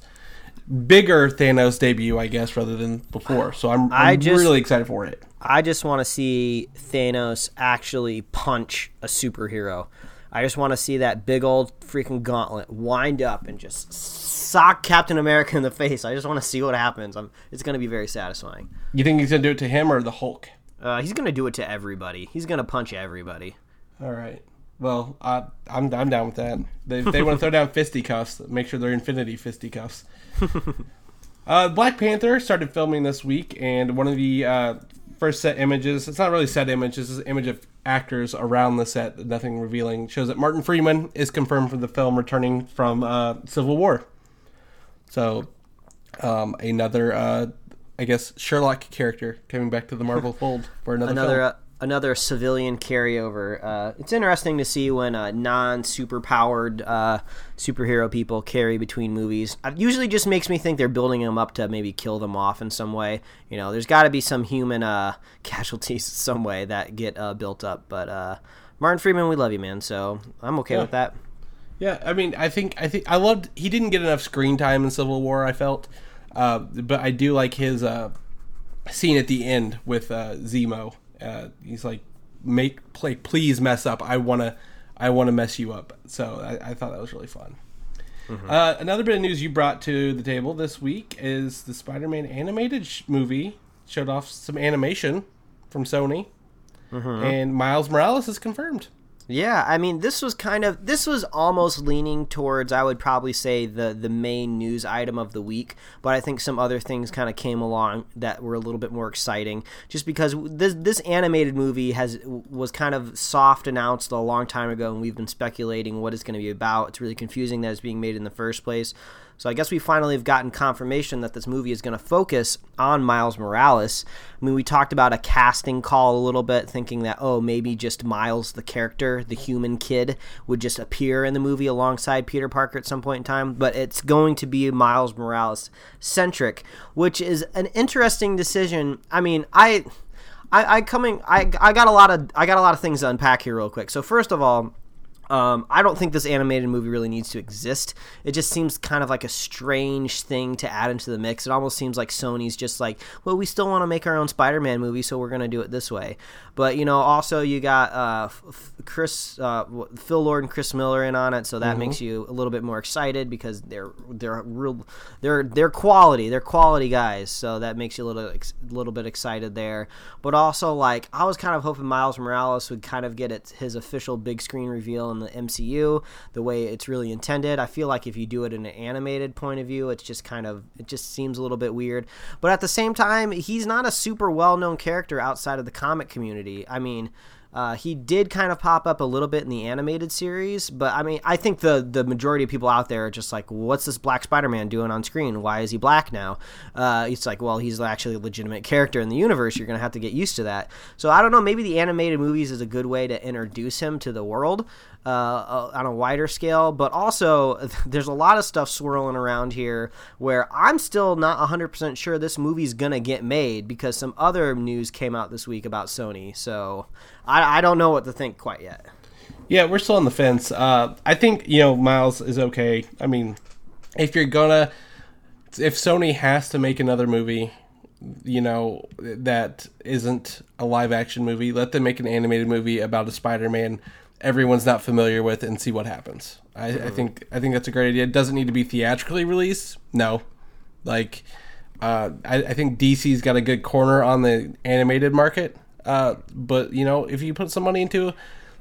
bigger Thanos debut, I guess, rather than before. So I'm, I I'm just- really excited for it. I just want to see Thanos actually punch a superhero. I just want to see that big old freaking gauntlet wind up and just sock Captain America in the face. I just want to see what happens. I'm, it's going to be very satisfying. You think he's gonna do it to him or the Hulk? Uh, he's going to do it to everybody. He's going to punch everybody. All right. Well, uh, I'm I'm down with that. They, they want to throw down *laughs* fisticuffs, make sure they're Infinity fisticuffs. *laughs* uh, Black Panther started filming this week, and one of the uh, first set images. It's not really set images. It's an image of actors around the set. Nothing revealing. Shows that Martin Freeman is confirmed for the film, returning from uh, Civil War. So, um, another, uh, I guess, Sherlock character coming back to the Marvel fold for another, another film. uh, another civilian carryover. Uh, it's interesting to see when uh, non super powered uh, superhero people carry between movies. It usually just makes me think they're building them up to maybe kill them off in some way. You know, there's got to be some human uh, *laughs* casualties some way that get uh, built up. But uh, Martin Freeman, we love you, man. So I'm okay with that. Yeah, I mean, I think I think I loved. He didn't get enough screen time in Civil War. I felt, uh, but I do like his uh, scene at the end with uh, Zemo. Uh, he's like, "Make play, please mess up. I wanna, I wanna mess you up." So I, I thought that was really fun. Uh, another bit of news you brought to the table this week is the Spider-Man animated sh- movie showed off some animation from Sony, and Miles Morales is confirmed. Yeah, I mean, this was kind of this was almost leaning towards I would probably say the the main news item of the week, but I think some other things kind of came along that were a little bit more exciting. Just because this this animated movie has was kind of soft announced a long time ago, and we've been speculating what it's going to be about. It's really confusing that it's being made in the first place. So I guess we finally have gotten confirmation that this movie is going to focus on Miles Morales. I mean, we talked about a casting call a little bit, thinking that oh, maybe just Miles, the character, the human kid, would just appear in the movie alongside Peter Parker at some point in time. But it's going to be Miles Morales centric, which is an interesting decision. I mean, I. I, I coming I, I got a lot of I got a lot of things to unpack here real quick. So first of all, um, I don't think this animated movie really needs to exist. It just seems kind of like a strange thing to add into the mix. It almost seems like Sony's just like, well, we still want to make our own Spider-Man movie, so we're going to do it this way. But you know, also you got uh, Chris, uh, Phil Lord, and Chris Miller in on it, so that makes you a little bit more excited because they're they're real, they're they're quality, they're quality guys. So that makes you a little ex- little bit excited there. But also, like, I was kind of hoping Miles Morales would kind of get it, his official big screen reveal in the MCU the way it's really intended. I feel like if you do it in an animated point of view, it's just kind of it just seems a little bit weird. But at the same time, he's not a super well known character outside of the comic community. I mean. Uh, he did kind of pop up a little bit in the animated series, but I mean, I think the the majority of people out there are just like, "What's this Black Spider-Man doing on screen? Why is he black now?" Uh, it's like, well, he's actually a legitimate character in the universe. You're gonna have to get used to that. So I don't know. Maybe the animated movies is a good way to introduce him to the world uh, uh on a wider scale. But also, *laughs* there's a lot of stuff swirling around here where I'm still not 100% sure this movie's gonna get made because some other news came out this week about Sony. So I, I don't know what to think quite yet. Yeah, we're still on the fence. Uh, I think you know Miles is okay. I mean, if you're gonna, if Sony has to make another movie, you know that isn't a live action movie, let them make an animated movie about a Spider-Man everyone's not familiar with and see what happens. I, mm-hmm. I think I think that's a great idea. It doesn't need to be theatrically released. No, like uh, I, I think DC's got a good corner on the animated market. Uh, but you know, if you put some money into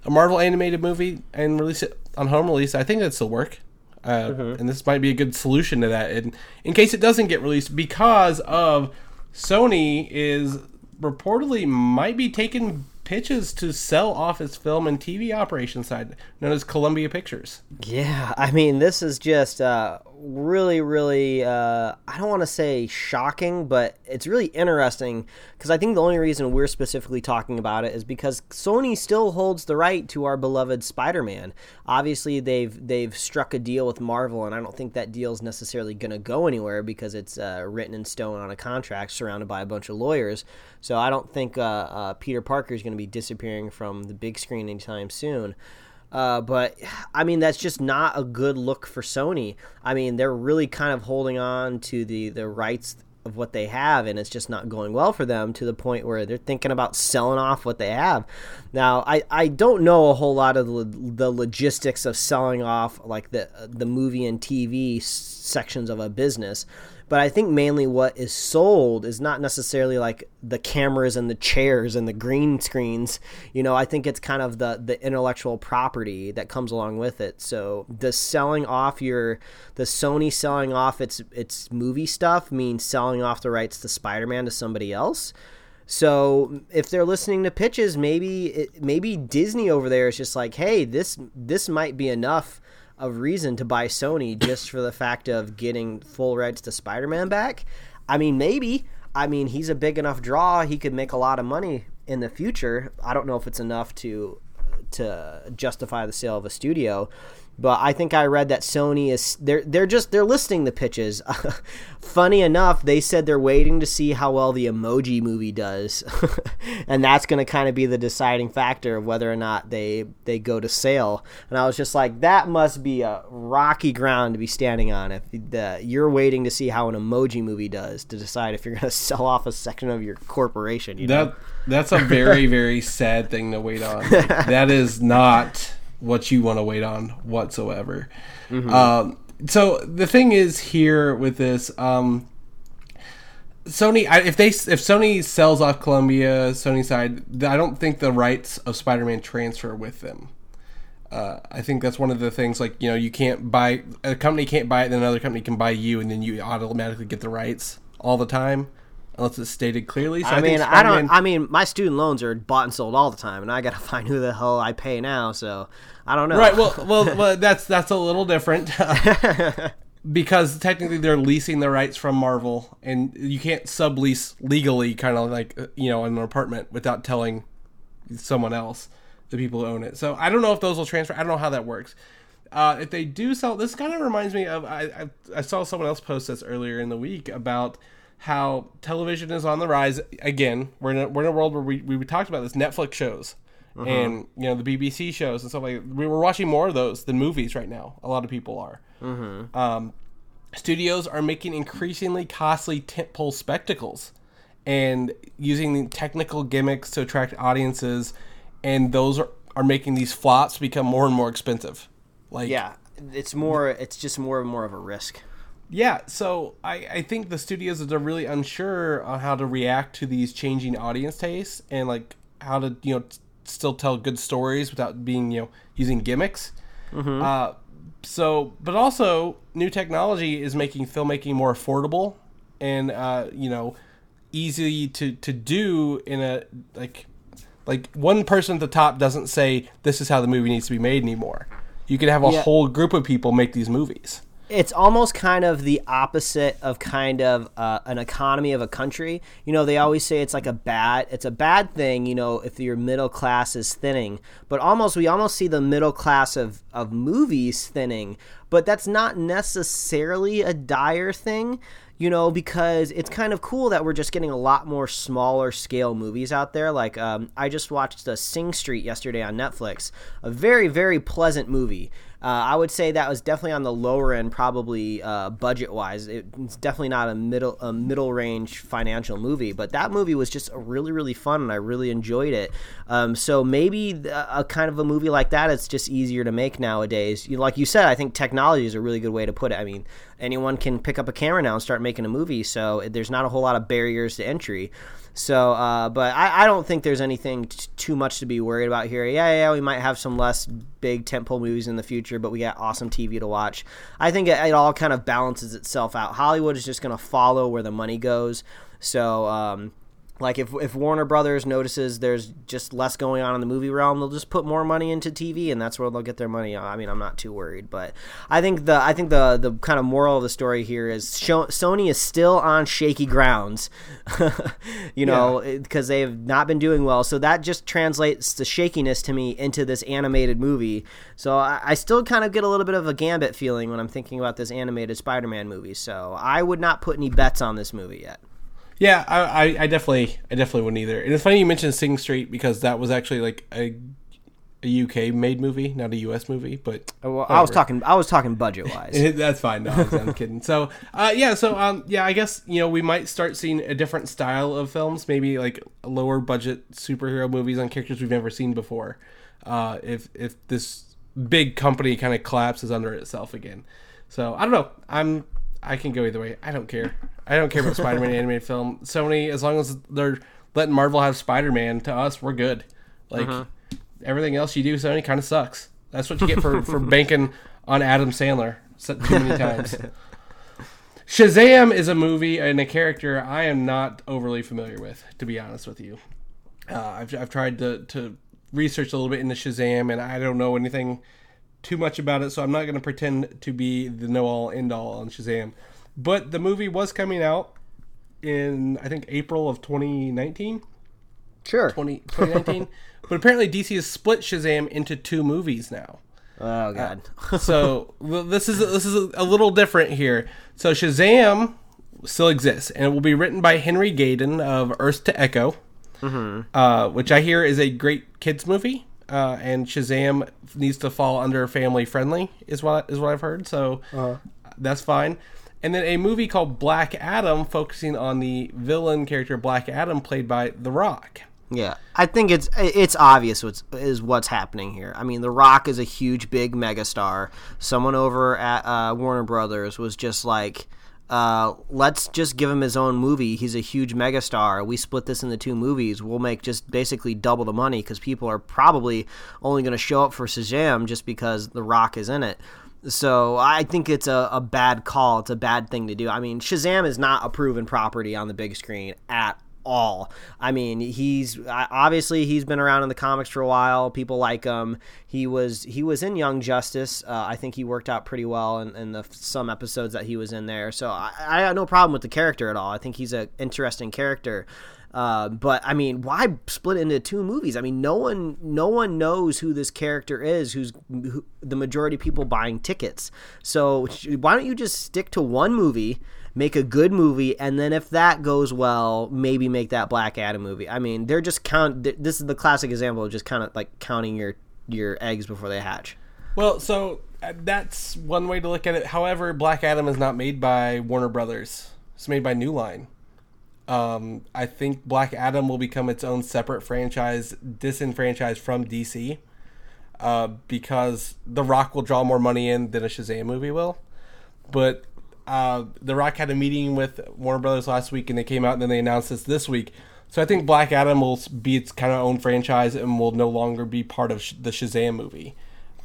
a Marvel animated movie and release it on home release, I think that still work. Uh, mm-hmm. And this might be a good solution to that. And in case it doesn't get released, because of Sony is reportedly might be taking pitches to sell off his film and TV operation side, known as Columbia Pictures. Yeah, I mean, this is just uh, really, really, uh, I don't want to say shocking, but it's really interesting because I think the only reason we're specifically talking about it is because Sony still holds the right to our beloved Spider-Man. Obviously, they've they've struck a deal with Marvel, and I don't think that deal is necessarily going to go anywhere because it's uh, written in stone on a contract surrounded by a bunch of lawyers. So I don't think uh, uh, Peter Parker is going to be disappearing from the big screen anytime soon. Uh, but I mean, that's just not a good look for Sony. I mean, they're really kind of holding on to the the rights of what they have, and it's just not going well for them to the point where they're thinking about selling off what they have. Now, I, I don't know a whole lot of the, the logistics of selling off like the the movie and TV sections of a business. But I think mainly what is sold is not necessarily like the cameras and the chairs and the green screens. You know, I think it's kind of the the intellectual property that comes along with it. So the selling off your the Sony selling off its its movie stuff means selling off the rights to Spider-Man to somebody else. So if they're listening to pitches, maybe it, maybe Disney over there is just like, hey, this this might be enough of reason to buy Sony just for the fact of getting full rights to Spider-Man back. I mean, maybe. I mean, he's a big enough draw. He could make a lot of money in the future. I don't know if it's enough to to justify the sale of a studio, but I think I read that Sony is they're they're just they're listing the pitches. *laughs* Funny enough, they said they're waiting to see how well the Emoji Movie does, *laughs* and that's going to kind of be the deciding factor of whether or not they they go to sale. And I was just like, that must be a rocky ground to be standing on if the, you're waiting to see how an Emoji Movie does to decide if you're going *laughs* to sell off a section of your corporation. You know? That's a very very sad thing to wait on. Like, that is not what you want to wait on whatsoever. Mm-hmm. Um, so the thing is here with this, um, Sony, if they if Sony sells off Columbia, Sony side, I don't think the rights of Spider-Man transfer with them. Uh, I think that's one of the things. Like you know, you can't buy a company can't buy it, then another company can buy you, and then you automatically get the rights all the time unless it's stated clearly. So I, I mean, I don't. I mean, my student loans are bought and sold all the time, and I got to *laughs* find who the hell I pay now. So I don't know. Right. Well, *laughs* well, well that's that's a little different. *laughs* because technically they're leasing the rights from Marvel, and you can't sublease legally, kind of like you know, in an apartment without telling someone else, the people who own it. So I don't know if those will transfer. I don't know how that works. Uh, if they do sell, this kind of reminds me of I, I, I saw someone else post this earlier in the week about how television is on the rise again. We're in a, we're in a world where we, we talked about this Netflix shows uh-huh. and you know the BBC shows and stuff like. That. We were watching more of those than movies right now. A lot of people are. Uh-huh. Um, studios are making increasingly costly tentpole spectacles and using technical gimmicks to attract audiences, and those are, are making these flops become more and more expensive. Like yeah, it's more. It's just more and more of a risk yeah, so I, I think the studios are really unsure on how to react to these changing audience tastes and like how to you know still tell good stories without being you know using gimmicks. Uh, so, but also new technology is making filmmaking more affordable and uh, you know easy to to do in a like like one person at the top doesn't say this is how the movie needs to be made anymore. You can have a Yeah. whole group of people make these movies. It's almost kind of the opposite of kind of uh, an economy of a country. You know, they always say it's like a bad, it's a bad thing. You know, if your middle class is thinning, but almost we almost see the middle class of of movies thinning. But that's not necessarily a dire thing. You know, because it's kind of cool that we're just getting a lot more smaller scale movies out there. Like, um, I just watched the Sing Street yesterday on Netflix. A very, very pleasant movie. Uh, I would say that was definitely on the lower end, probably uh, budget wise. It's definitely not a middle a middle range financial movie, but that movie was just really really fun, and I really enjoyed it. Um, so maybe a kind of a movie like that, it's just easier to make nowadays. You, like you said, I think technology is a really good way to put it. I mean, anyone can pick up a camera now and start making a movie, so there's not a whole lot of barriers to entry. So, uh, but I, I don't think there's anything t- too much to be worried about here. Yeah, yeah, we might have some less big tentpole movies in the future, but we got awesome TV to watch. I think it, it all kind of balances itself out. Hollywood is just going to follow where the money goes. So, um, like if, if Warner Brothers notices there's just less going on in the movie realm, they'll just put more money into TV, and that's where they'll get their money. I mean, I'm not too worried, but I think the I think the the kind of moral of the story here is show, Sony is still on shaky grounds, *laughs* you know, because they have not been doing well. So that just translates the shakiness to me into this animated movie. So I, I still kind of get a little bit of a Gambit feeling when I'm thinking about this animated Spider-Man movie. So I would not put any bets on this movie yet. Yeah, I, I, I definitely, I definitely wouldn't either. And it's funny you mentioned Sing Street because that was actually like a, a UK made movie, not a US movie. But Well, I was talking. I was talking budget *laughs* wise. That's fine. No, I'm I'm *laughs* kidding. So, uh, yeah. So, um, yeah. I guess you know we might start seeing a different style of films, maybe like lower budget superhero movies on characters we've never seen before. Uh, if if this big company kind of collapses under itself again. So I don't know. I'm I can go either way. I don't care. I don't care about Spider-Man *laughs* animated film. Sony, as long as they're letting Marvel have Spider-Man, to us we're good. Like everything else you do, Sony kind of sucks. That's what you get for for banking on Adam Sandler too many times. *laughs* Shazam is a movie and a character I am not overly familiar with, to be honest with you. Uh, I've, I've tried to, to research a little bit into Shazam, and I don't know anything too much about it, so I'm not going to pretend to be the know all end all on Shazam. But the movie was coming out in, I think, April of 2019. Sure. 20, 2019. *laughs* but apparently, DC has split Shazam into two movies now. Oh God. so well, this is this is a little different here. So Shazam still exists, and it will be written by Henry Gayden of Earth to Echo, uh, which I hear is a great kids movie. Uh, and Shazam needs to fall under family friendly, is what is what I've heard. So that's fine. And then a movie called Black Adam, focusing on the villain character Black Adam, played by The Rock. Yeah, I think it's it's obvious what's is what's happening here. I mean, The Rock is a huge, big megastar. Someone over at uh, Warner Brothers was just like, uh, "Let's just give him his own movie. He's a huge megastar. We split this into two movies. We'll make just basically double the money because people are probably only going to show up for Shazam just because The Rock is in it." So I think it's a, a bad call. It's a bad thing to do. I mean, Shazam is not a proven property on the big screen at all. I mean, he's obviously he's been around in the comics for a while. People like him. He was he was in Young Justice. Uh, I think he worked out pretty well in, in the some episodes that he was in there. So I, I have no problem with the character at all. I think he's an interesting character. Uh, but I mean, why split into two movies? I mean, no one, no one knows who this character is. Who's who, the majority of people buying tickets? So why don't you just stick to one movie, make a good movie, and then if that goes well, maybe make that Black Adam movie. I mean, they're just count. This is the classic example of just kind of like counting your your eggs before they hatch. Well, so uh, that's one way to look at it. However, Black Adam is not made by Warner Brothers. It's made by New Line. Um, I think Black Adam will become its own separate franchise, disenfranchised from DC, uh, because The Rock will draw more money in than a Shazam movie will. But uh, The Rock had a meeting with Warner Brothers last week, and they came out and then they announced this this week. So I think Black Adam will be its kind of own franchise and will no longer be part of sh- the Shazam movie.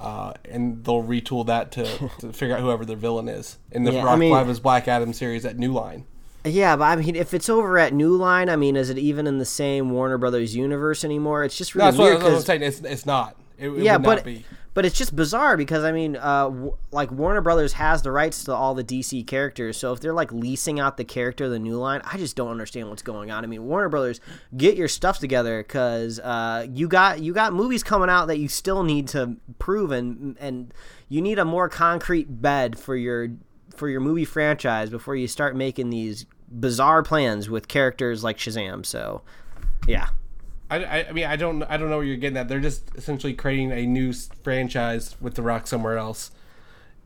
Uh, and they'll retool that to, *laughs* to figure out whoever their villain is. in the Yeah, I Rock mean- will have his Black Adam series at New Line. Yeah, but I mean, if it's over at New Line, I mean, is it even in the same Warner Brothers universe anymore? It's just No, really what, weird what I'm saying. It's, it's not. It, it yeah, would but not be. but it's just bizarre because I mean, uh, w- like Warner Brothers has the rights to all the DC characters, so if they're like leasing out the character of the new line, I just don't understand what's going on. I mean, Warner Brothers, get your stuff together because uh, you got you got movies coming out that you still need to prove and and you need a more concrete bed for your for your movie franchise before you start making these bizarre plans with characters like Shazam. So, yeah. I, I, mean, I don't, I don't know where you're getting at. They're just essentially creating a new franchise with The Rock somewhere else,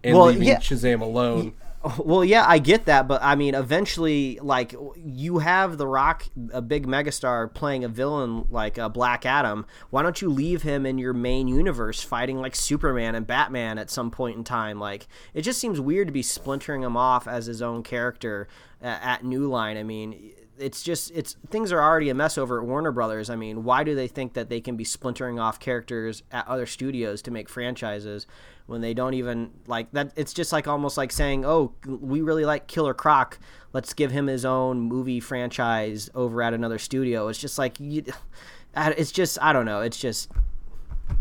and Well, leaving yeah. Shazam alone. *laughs* Well, yeah, I get that, but I mean, eventually, like you have The Rock, a big megastar, playing a villain like uh, Black Adam. Why don't you leave him in your main universe fighting like Superman and Batman at some point in time? Like, it just seems weird to be splintering him off as his own character at New Line. I mean, it's just it's things are already a mess over at Warner Brothers. I mean, why do they think that they can be splintering off characters at other studios to make franchises when they don't even like that? It's just like almost like saying, "Oh, we really like Killer Croc. Let's give him his own movie franchise over at another studio." It's just like you, *sighs* it's just I don't know. It's just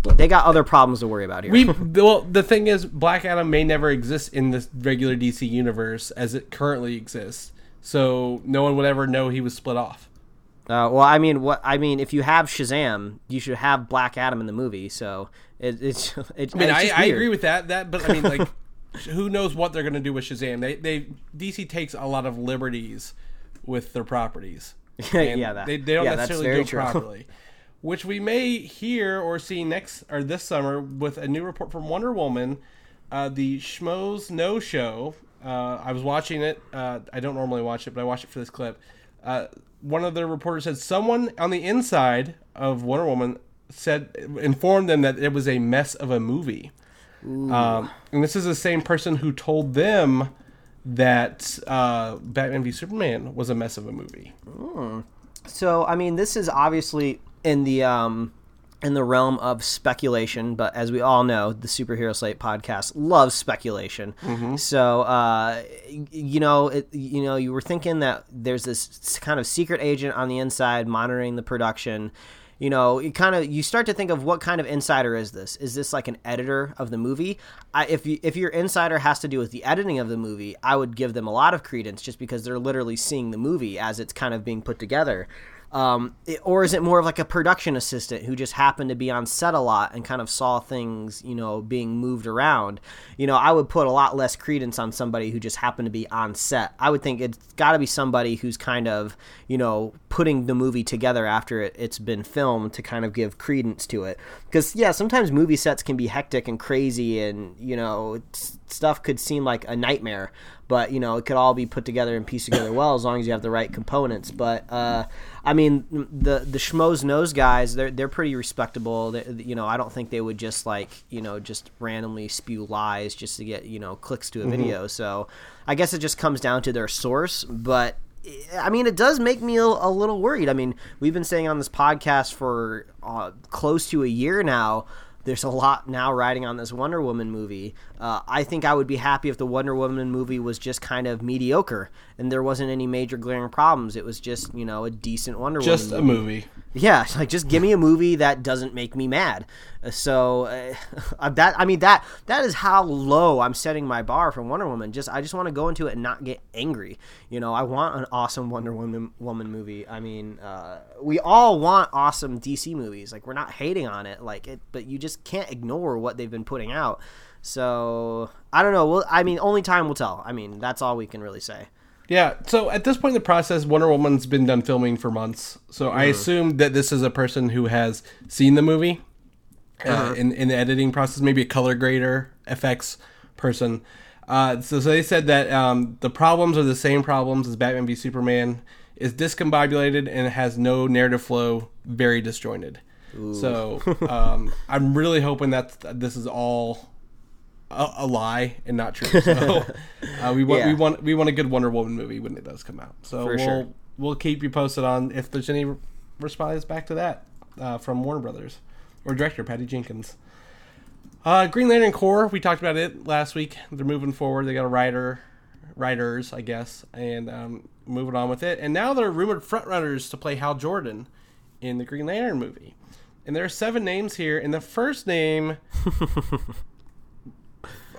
they got other problems to worry about here. We *laughs* well, the thing is, Black Adam may never exist in this regular DC universe as it currently exists. So no one would ever know he was split off. Uh, well, I mean, what I mean, if you have Shazam, you should have Black Adam in the movie. So it, it's, *laughs* it, I mean, I, I agree with that. That, but I mean, like, *laughs* who knows what they're going to do with Shazam? They, they, DC takes a lot of liberties with their properties. Yeah, that- they, they don't yeah, necessarily do it properly. Which we may hear or see next or this summer with a new report from Wonder Woman, uh, the Schmoes Know Show. Uh, I was watching it. Uh, I don't normally watch it, but I watched it for this clip. Uh, one of the reporters said someone on the inside of Wonder Woman said informed them that it was a mess of a movie. Um, and this is the same person who told them that uh, Batman v Superman was a mess of a movie. So, I mean, this is obviously in the um, in the realm of speculation, but as we all know, the Superhero Slate podcast loves speculation. So, uh, you know, it, you know, you were thinking that there's this kind of secret agent on the inside monitoring the production. You know, you kind of you start to think of what kind of insider is this? Is this like an editor of the movie? I, if you, if your insider has to do with the editing of the movie, I would give them a lot of credence just because they're literally seeing the movie as it's kind of being put together. Um, it- or is it more of like a production assistant who just happened to be on set a lot and kind of saw things, you know, being moved around? You know, I would put a lot less credence on somebody who just happened to be on set. I would think it's got to be somebody who's kind of, you know, putting the movie together after it, it's been filmed to kind of give credence to it. Because, yeah, sometimes movie sets can be hectic and crazy and, you know, stuff could seem like a nightmare but you know it could all be put together and pieced together well as long as you have the right components. But uh, I mean, the the Schmoes Knows guys, they're they're pretty respectable. They, you know, I don't think they would just like you know just randomly spew lies just to get you know clicks to a video. So I guess it just comes down to their source, but. I mean, it does make me a, a little worried. I mean, we've been saying on this podcast for uh, close to a year now there's a lot now riding on this Wonder Woman movie. Uh, I think I would be happy if the Wonder Woman movie was just kind of mediocre and there wasn't any major glaring problems. It was just, you know, a decent Wonder Just Woman Just a movie. Yeah, *laughs* like just give me a movie that doesn't make me mad. Uh, So *laughs* uh, that I mean that that is how low I'm setting my bar for Wonder Woman. Just I just want to go into it and not get angry. You know, I want an awesome Wonder Woman woman movie. I mean, uh, we all want awesome DC movies. Like we're not hating on it, like it, but you just can't ignore what they've been putting out. So I don't know. Well, I mean, only time will tell. I mean, that's all we can really say. Yeah. So at this point in the process, Wonder Woman's been done filming for months. So I assume that this is a person who has seen the movie uh, in in the editing process, maybe a color grader, effects person. Uh, so, so they said that um, the problems are the same problems as Batman v Superman. Is discombobulated and has no narrative flow, very disjointed. So *laughs* um, I'm really hoping that this is all a, a lie and not true. So *laughs* uh, we want we want we want a good Wonder Woman movie when it does come out. So For we'll sure. we'll keep you posted on if there's any response back to that uh, from Warner Brothers or director Patty Jenkins. Uh, Green Lantern Corps, we talked about it last week. They're moving forward. They got a writer, writers, I guess, and um, moving on with it. And now they're rumored frontrunners to play Hal Jordan in the Green Lantern movie. And there are seven names here, and the first name, *laughs*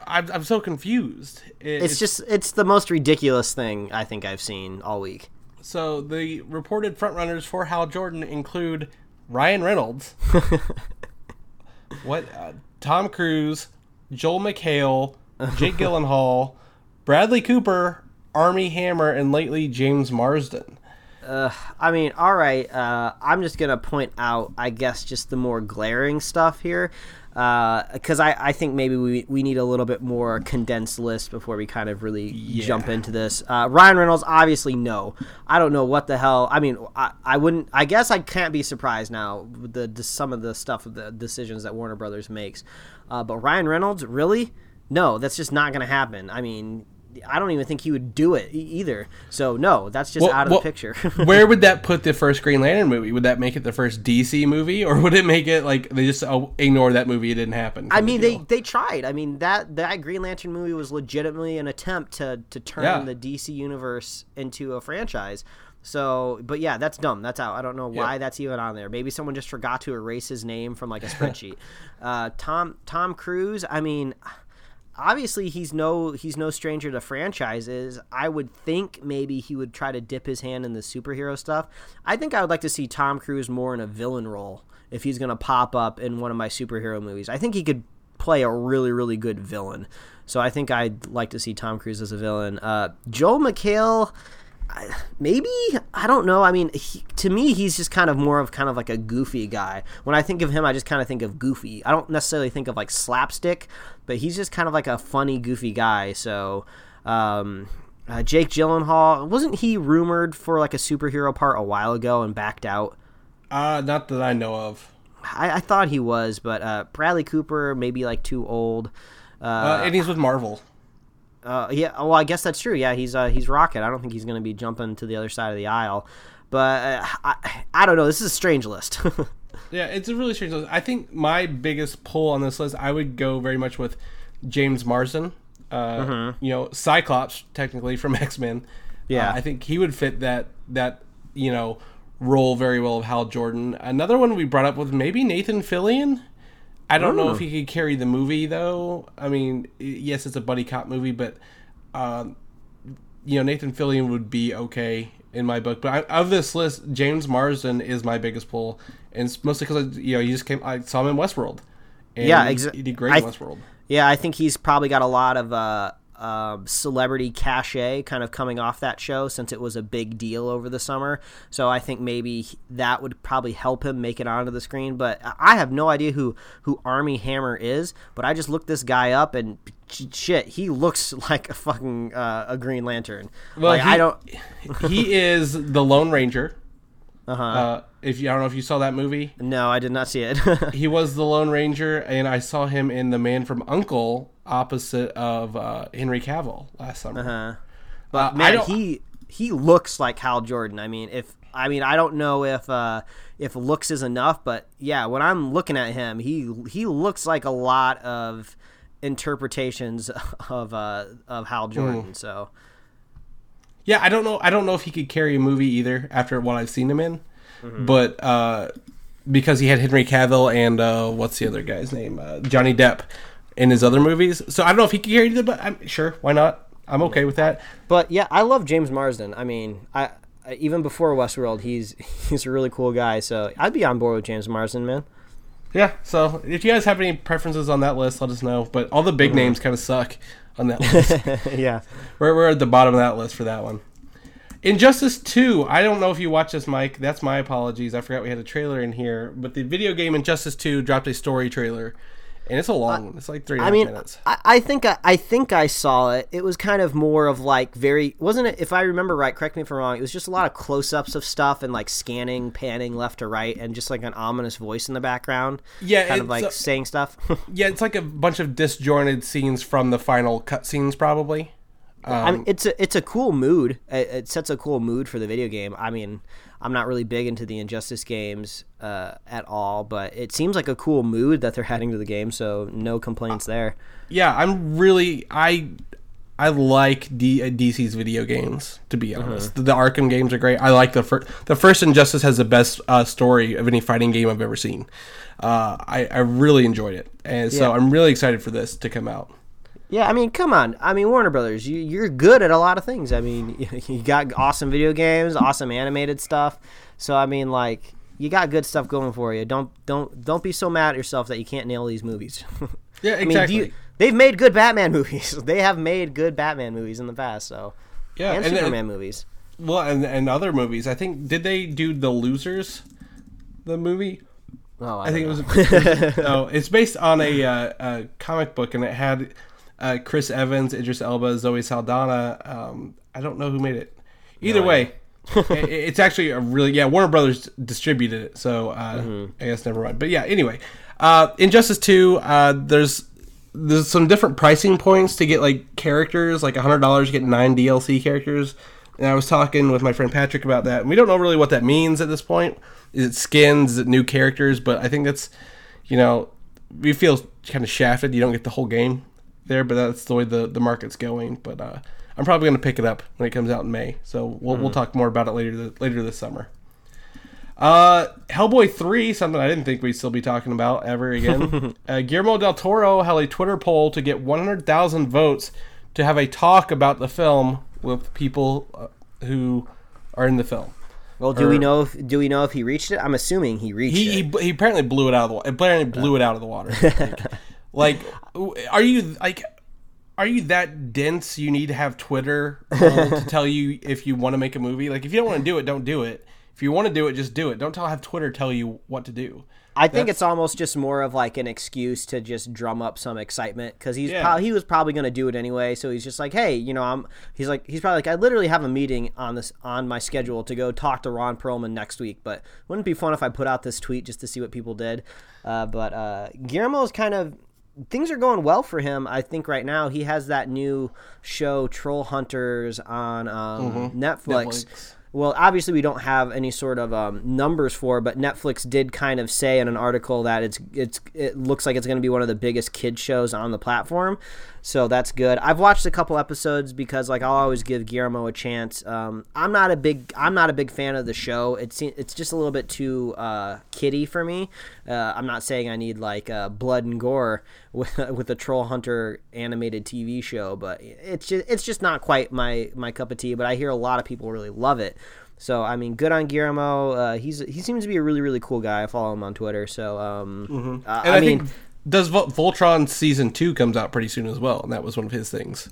I'm, I'm so confused. It- It's just it's the most ridiculous thing I think I've seen all week. So the reported frontrunners for Hal Jordan include Ryan Reynolds, *laughs* what uh, Tom Cruise, Joel McHale, Jake Gyllenhaal, *laughs* Bradley Cooper, Armie Hammer, and lately James Marsden. I mean, all right. Uh, I'm just gonna point out, I guess, just the more glaring stuff here, because I, I think maybe we, we need a little bit more condensed list before we kind of really jump into this. Uh, Ryan Reynolds, obviously, no. I don't know what the hell. I mean, I, I wouldn't. I guess I can't be surprised now with the, the some of the stuff of the decisions that Warner Brothers makes. Uh, but Ryan Reynolds, really? No, that's just not gonna happen. I mean. I don't even think he would do it either. So no, that's just Well- out of well, the picture. *laughs* Where would that *laughs* put the first Green Lantern movie? Would that make it the first DC movie, or would it make it like they just oh, ignore that movie? It didn't happen. I mean, they they tried. I mean that that Green Lantern movie was legitimately an attempt to to turn Yeah. the DC universe into a franchise. So, but yeah, that's dumb. That's out. I don't know why that's even on there. Maybe someone just forgot to erase his name from like a *laughs* spreadsheet. uh, Tom Tom Cruise. I mean, obviously he's no he's no stranger to franchises. I would think maybe he would try to dip his hand in the superhero stuff. I think I would like to see Tom Cruise more in a villain role if he's going to pop up in one of my superhero movies. I think he could play a really really good villain. So I think I'd like to see Tom Cruise as a villain. Uh, Joel McHale maybe I don't know. I mean, he, to me, he's just kind of more of kind of like a goofy guy. When I think of him, I just kind of think of goofy. I don't necessarily think of like slapstick, but he's just kind of like a funny, goofy guy. So, um, uh, Jake Gyllenhaal wasn't he rumored for like a superhero part a while ago and backed out? uh, not that I know of. I, I thought he was, but uh, Bradley Cooper maybe like too old. Uh, and he's with Marvel. Uh, yeah, well, I guess that's true. Yeah, he's uh, he's Rocket. I don't think he's going to be jumping to the other side of the aisle. But uh, I, I don't know. This is a strange list. *laughs* Yeah, it's a really strange list. I think my biggest pull on this list, I would go very much with James Marsden. Uh, Mm-hmm. You know, Cyclops, technically from *laughs* X Men. Yeah. I think he would fit that that you know role very well of Hal Jordan. Another one we brought up with maybe Nathan Fillion. I don't know if he could carry the movie though. I mean, yes, it's a buddy cop movie, but um, you know Nathan Fillion would be okay in my book. But I, of this list, James Marsden is my biggest pull, and it's mostly because you know he just came. I saw him in Westworld. And Yeah, he- exa- He did great I in Westworld. yeah, I think he's probably got a lot of uh, uh, celebrity cachet kind of coming off that show since it was a big deal over the summer. So I think maybe that would probably help him make it onto the screen. But I- have no idea who who Armie Hammer is. But I just looked this guy up and shit, he looks *laughs* like a fucking uh, a Green Lantern. Well, like, he, I don't. *laughs* he is the Lone Ranger. Uh-huh. Uh, if you, I don't know if you saw that movie, No, I did not see it. *laughs* he was the Lone Ranger, and I saw him in The Man from U.N.C.L.E., opposite of uh, Henry Cavill last summer. Uh-huh. But I man, he he looks like Hal Jordan. I mean, if I mean, I don't know if uh, if looks is enough, but yeah, when I'm looking at him, he he looks like a lot of interpretations *laughs* of uh, of Hal Hmm. Jordan. So Yeah, I don't know. I don't know if he could carry a movie either after what I've seen him in, Mm-hmm. but uh, because he had Henry Cavill and uh, what's the other guy's name, uh, Johnny Depp, in his other movies. So I don't know if he could carry the. But I'm sure why not. I'm okay with that. But yeah, I love James Marsden. I mean, I, I even before Westworld, he's *laughs* he's a really cool guy. So I'd be on board with James Marsden, man. Yeah. So if you guys have any preferences on that list, let us know. But all the big Mm-hmm. names kind of suck on that *laughs* list. yeah. we're we're at the bottom of that list for that one. Injustice 2. I don't know if you watched this, Mike. That's my apologies. I forgot we had a trailer in here. But the video game Injustice 2 dropped a story trailer. And it's a long one. It's like three a I mean, minutes. I, I think I, I think I saw it. It was kind of more of like very wasn't it? If I remember right, correct me if I'm wrong. It was just a lot of close-ups of stuff and like scanning, panning left to right, and just like an ominous voice in the background. Yeah, kind of like uh, saying stuff. *laughs* Yeah, it's like a bunch of disjointed scenes from the final cutscenes, probably. I mean, it's a it's a cool mood. It, it sets a cool mood for the video game. I mean, I'm not really big into the Injustice games uh, at all, but it seems like a cool mood that they're *laughs* adding to the game. So no complaints there. yeah, I'm really I I like D, uh, DC's video games to be honest. The, the Arkham games are great. I like the first the first Injustice has the best uh, story of any fighting game I've ever seen. Uh, I I really enjoyed it, and so Yeah. I'm really excited for this to come out. Yeah, I mean, come on. I mean, Warner Brothers, you, you're good at a lot of things. I mean, *laughs* you got awesome video games, awesome animated stuff. So I mean, like, you got good stuff going for you. Don't don't don't be so mad at yourself that you can't nail these movies. *laughs* Yeah, I mean, exactly. you, they've made good Batman *laughs* movies. They have made good Batman movies in the past. So yeah, and, and, Superman and movies. well, and and other movies. I think did they do the Losers, the movie? Oh, I think it was. oh, it's based on a, uh, a comic book, and it had uh, Chris Evans, Idris Elba, Zoe Saldana. Um, I don't know who made it. Either way, *laughs* it, it's actually a really yeah. Warner Brothers distributed it, so uh, Mm-hmm. I guess never mind. But yeah, anyway, uh, Injustice Two. Uh, there's there's some different pricing points to get like characters, like hundred dollars to get nine DLC characters. And I was talking with my friend Patrick about that, and we don't know really what that means at this point. Is it skins? Is it new characters? But I think that's, you know, we feel kind of shafted. You don't get the whole game there, but that's the way the, the market's going. But uh, I'm probably going to pick it up when it comes out in May. So we'll, we'll talk more about it later th- later this summer. Uh, Hellboy 3, something I didn't think we'd still be talking about ever again. *laughs* uh, Guillermo del Toro held a Twitter poll to get 100,000 votes to have a talk about the film with people uh, who are in the film. Well, do we know? If, do we know if he reached it? I'm assuming he reached He, it. he, he apparently blew it out of the water. Apparently blew it out of the water. *laughs* like, are you like, are you that dense? You need to have Twitter poll to tell you if you want to make a movie. Like, if you don't want to do it, don't do it. If you want to do it, just do it. Don't tell have Twitter tell you what to do. I think That's- it's almost just more of like an excuse to just drum up some excitement because he's Yeah. prob- he was probably going to do it anyway. So he's just like, hey, you know, I'm. He's like, he's probably like, I literally have a meeting on this on my schedule to go talk to Ron Perlman next week. But wouldn't it be fun if I put out this tweet just to see what people did? Uh, but uh, Guillermo's kind of things are going well for him. I think right now he has that new show Troll Hunters on um, Netflix. Netflix. Well, obviously we don't have any sort of um, numbers for, but Netflix did kind of say in an article that it's it's it looks like it's going to be one of the biggest kid shows on the platform, so that's good. I've watched a couple episodes because like I'll always give Guillermo a chance. Um, I'm not a big I'm not a big fan of the show. It's it's just a little bit too uh, kiddie for me. Uh, I'm not saying I need like uh, blood and gore *laughs* with with a Troll Hunter animated TV show, but it's just it's just not quite my my cup of tea. But I hear a lot of people really love it. So I mean, good on Guillermo. Uh, he's he seems to be a really really cool guy. I follow him on Twitter. So um, uh, I, I, mean, think does Voltron season two comes out pretty soon as well, and that was one of his things.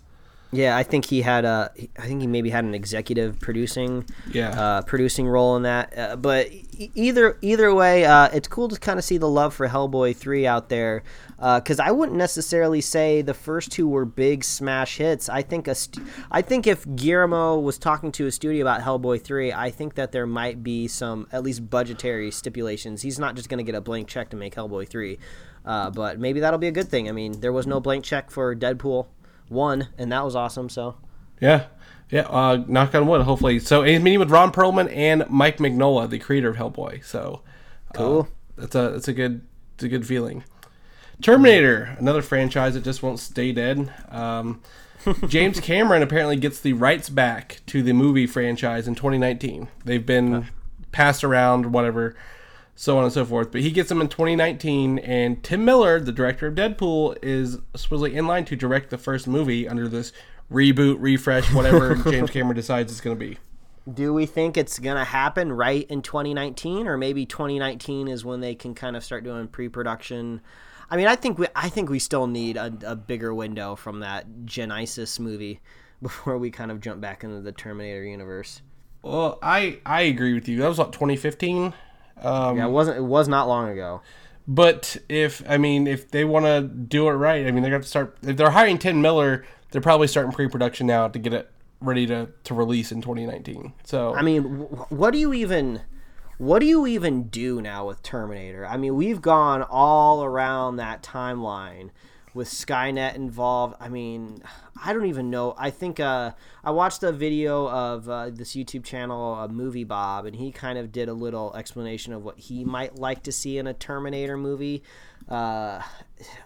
Yeah, I think he had a I think he maybe had an executive producing Yeah. uh, producing role in that. Uh, but either either way, uh, it's cool to kind of see the love for Hellboy three out there. Because I wouldn't necessarily say the first two were big smash hits. I think a st- I think if Guillermo was talking to a studio about Hellboy three, I think that there might be some at least budgetary stipulations. He's not just going to get a blank check to make Hellboy three. Uh, but maybe that'll be a good thing. I mean, there was no blank check for Deadpool one, and that was awesome. So Yeah, yeah. Uh, knock on wood. Hopefully, so he's meeting with Ron Perlman and Mike Mignola, the creator of Hellboy. So uh, Cool. that's a that's a good it's a good feeling. Terminator, another franchise that just won't stay dead. Um, *laughs* James Cameron apparently gets the rights back to the movie franchise in 2019. They've been passed around, whatever, so on and so forth. But he gets them in 2019, and Tim Miller, the director of Deadpool, is supposedly in line to direct the first movie under this reboot, refresh, whatever *laughs* James Cameron decides it's going to be. Do we think it's gonna happen right in 2019, or maybe 2019 is when they can kind of start doing pre-production? I mean, I think we I think we still need a, a bigger window from that Genisys movie *laughs* before we kind of jump back into the Terminator universe. Well, I I agree with you. That was what 2015. Um, Yeah, it wasn't it was not long ago. But if I mean, if they want to do it right, I mean, they're going to start. If they're hiring Tim Miller, they're probably starting pre-production now to get it ready to to release in 2019. So I mean, what do you even what do you even do now with Terminator? I mean, we've gone all around that timeline with Skynet involved. I mean, I don't even know. I think uh, I watched a video of uh, this YouTube channel, uh, Movie Bob, and he kind of did a little explanation of what he might like to see in a Terminator movie. Uh,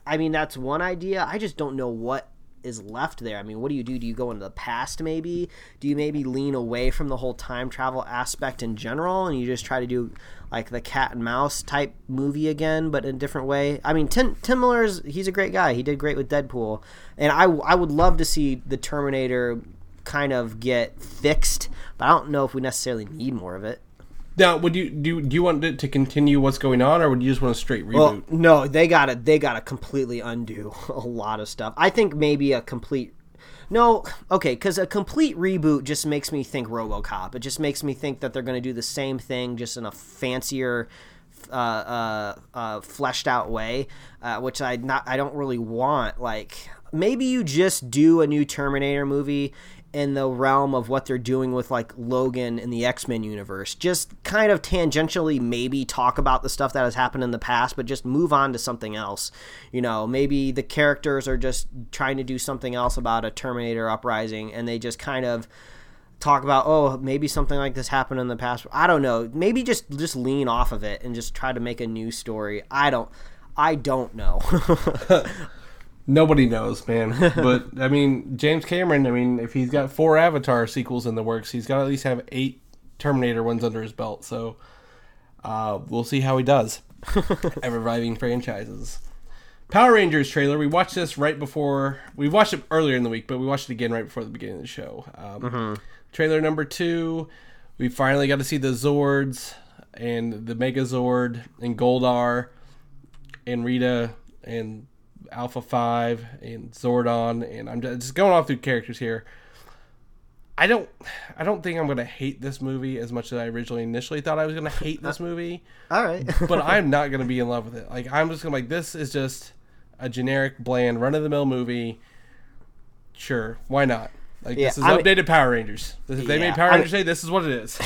I mean, that's one idea. I just don't know what is left there. I mean, what do you do? Do you go into the past maybe? Do you maybe lean away from the whole time travel aspect in general and you just try to do like the cat and mouse type movie again, but in a different way? I mean, Tim, Tim Miller's he's a great guy. He did great with Deadpool, and I I would love to see the Terminator kind of get fixed, but I don't know if we necessarily need more of it. Now, would you do? Do you want it to continue what's going on, or would you just want a straight reboot? Well, no, they got to they got to completely undo *laughs* a lot of stuff. I think maybe a complete. No, okay, because a complete reboot just makes me think RoboCop. It just makes me think that they're going to do the same thing, just in a fancier, uh, uh, uh, fleshed out way, uh, which I not I don't really want. Like maybe you just do a new Terminator movie in the realm of what they're doing with like Logan in the X Men universe. Just kind of tangentially, maybe talk about the stuff that has happened in the past, but just move on to something else. You know, maybe the characters are just trying to do something else about a Terminator uprising, and they just kind of talk about oh maybe something like this happened in the past i don't know maybe just just lean off of it and just try to make a new story i don't i don't know *laughs* *laughs* Nobody knows, man. *laughs* but I mean, James Cameron. I mean, if he's got four Avatar sequels in the works, he's got to at least have eight Terminator ones under his belt. So uh, we'll see how he does *laughs* at reviving franchises. Power Rangers trailer. We watched this right before. We watched it earlier in the week, but we watched it again right before the beginning of the show. Um, mm-hmm. Trailer number two. We finally got to see the Zords and the Megazord and Goldar and Rita and Alpha Five and Zordon, and I'm just going off through characters here. I don't, I don't think I'm gonna hate this movie as much as I originally initially thought I was gonna hate this movie. All right, *laughs* but I'm not gonna be in love with it. Like I'm just gonna like this is just a generic, bland, run of the mill movie. Sure, why not? Like yeah, this is I updated mean, Power Rangers. If yeah, they made Power Rangers I mean, this is what it is.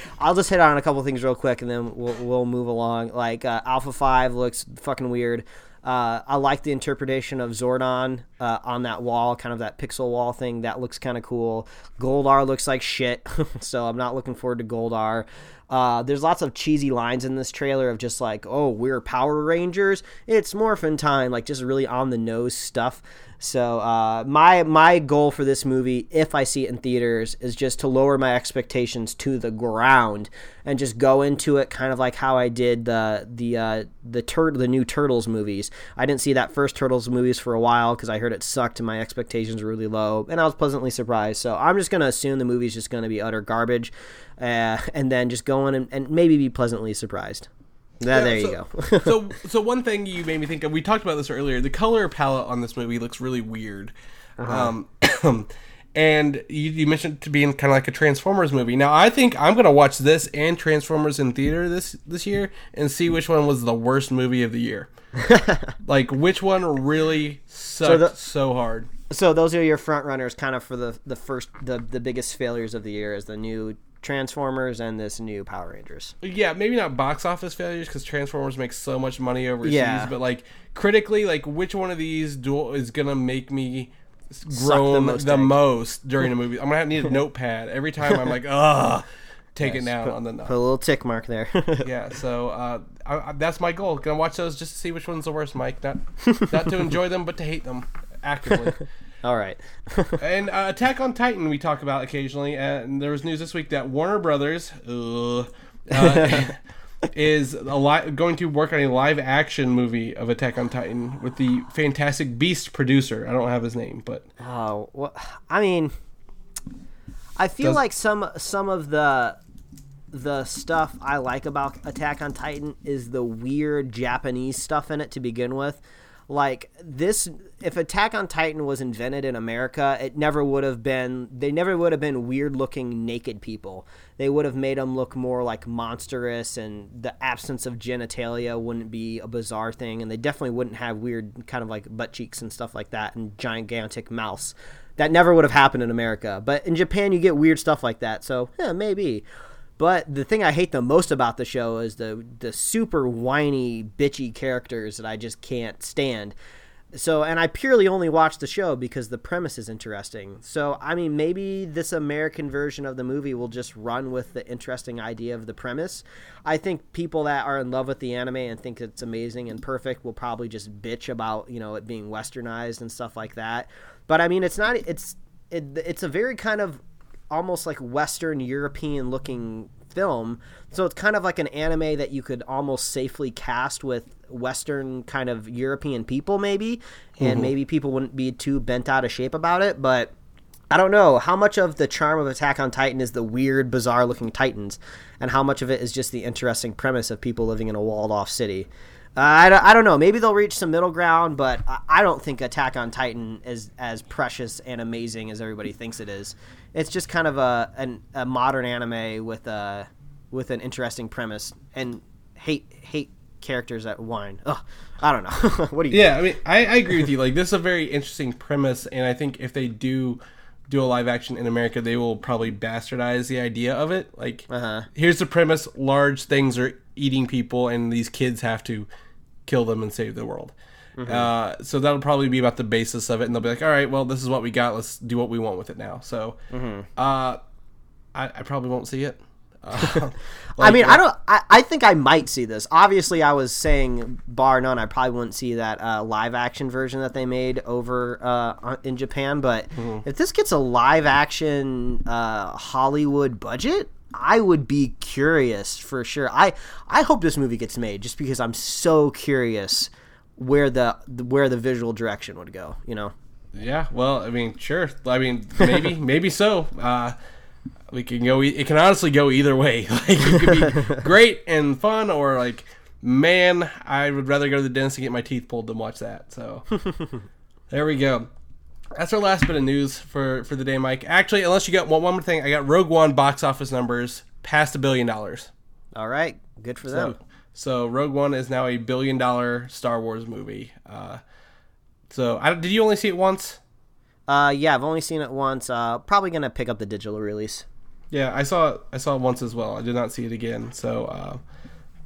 *laughs* I'll just hit on a couple things real quick, and then we'll we'll move along. Like uh, Alpha Five looks fucking weird. Uh, I like the interpretation of Zordon uh, on that wall, kind of that pixel wall thing. That looks kind of cool. Goldar looks like shit, *laughs* so I'm not looking forward to Goldar. Uh, there's lots of cheesy lines in this trailer of just like, oh, we're Power Rangers. It's Morphin time, like just really on the nose stuff. So uh, my my goal for this movie, if I see it in theaters, is just to lower my expectations to the ground and just go into it kind of like how I did the the uh, the tur- the new Turtles movies. I didn't see that first Turtles movies for a while because I heard it sucked and my expectations were really low, and I was pleasantly surprised. So I'm just gonna assume the movie's just gonna be utter garbage, uh, *laughs* and then just go in and, and maybe be pleasantly surprised. Yeah, there so, you go. *laughs* so, so one thing you made me think of. We talked about this earlier. The color palette on this movie looks really weird. Uh-huh. Um, *clears throat* and you, you, mentioned to being kind of like a Transformers movie. Now, I think I'm going to watch this and Transformers in theater this this year and see which one was the worst movie of the year. *laughs* like which one really sucked so, the, so hard. So those are your front runners, kind of for the the first the the biggest failures of the year is the new Transformers and this new Power Rangers. Yeah, maybe not box office failures because Transformers makes so much money overseas, yeah. but like critically, like which one of these do- is gonna make me groan the most, the most, during a *laughs* movie? I'm gonna need a *laughs* notepad every time. I'm like, *laughs* ugh. Take yes, it down put, on the put a little tick mark there. yeah, so uh, I, I, that's my goal. Gonna watch those just to see which one's the worst, Mike. Not not to enjoy them, but to hate them actively. All right. *laughs* and uh, Attack on Titan we talk about occasionally, and there was news this week that Warner Brothers uh, *laughs* is li- going to work on a live action movie of Attack on Titan with the Fantastic Beast producer. I don't have his name, but oh, well, I mean, I feel Does... like some some of the the stuff I like about Attack on Titan is the weird Japanese stuff in it to begin with like this if attack on titan was invented in america it never would have been they never would have been weird looking naked people. They would have made them look more like monstrous and the absence of genitalia wouldn't be a bizarre thing. And they definitely wouldn't have weird kind of like butt cheeks and stuff like that and gigantic mouths. That never would have happened in america. But in japan you get weird stuff like that. So yeah maybe but the thing I hate the most about the show is the the super whiny, bitchy characters that I just can't stand. so and I purely only watch the show because the premise is interesting. So I mean, maybe this American version of the movie will just run with the interesting idea of the premise. I think people that are in love with the anime and think it's amazing and perfect will probably just bitch about you know it being westernized and stuff like that. But I mean, it's not. It's it, it's a very kind of almost like Western European looking film. So it's kind of like an anime that you could almost safely cast with Western kind of European people, maybe, and Mm-hmm. maybe people wouldn't be too bent out of shape about it. But I don't know how much of the charm of Attack on Titan is the weird, bizarre looking Titans, and how much of it is just the interesting premise of people living in a walled off city. Uh, I, don't, I don't know. Maybe they'll reach some middle ground, but I, I don't think Attack on Titan is as precious and amazing as everybody thinks it is. It's just kind of a an, a modern anime with a with an interesting premise and hate hate characters that whine. Ugh, I don't know. *laughs* what do you? Yeah, I mean, I, I agree with you. Like, this is a very interesting premise, and I think if they do do a live action in America, they will probably bastardize the idea of it. Like, Uh-huh. here's the premise: large things are eating people, and these kids have to kill them and save the world. Uh, so that'll probably be about the basis of it, and they'll be like, "All right, well, this is what we got. Let's do what we want with it now." So, uh, I, I probably won't see it. *laughs* Uh, *laughs* I mean, I don't. I, I think I might see this. Obviously, I was saying, bar none, I probably wouldn't see that uh, live action version that they made over uh, in Japan. But if this gets a live action uh, Hollywood budget, I would be curious for sure. I I hope this movie gets made just because I'm so curious where the where the visual direction would go. You know. Yeah, well, I mean, sure. I mean, maybe, *laughs* maybe so. Uh, we can go. It can honestly go either way. *laughs* Like, it could be *laughs* great and fun, or like, man, I would rather go to the dentist and get my teeth pulled than watch that. So, there we go. That's our last bit of news for for the day, Mike. Actually, unless you got one, one more thing, I got Rogue One box office numbers past a billion dollars. All right, good for them. So, Rogue One is now a billion dollar Star Wars movie. Uh, so, I, did you only see it once? Uh, yeah, I've only seen it once. Uh, probably gonna pick up the digital release. Yeah, I saw it. I saw it once as well. I did not see it again. So, uh,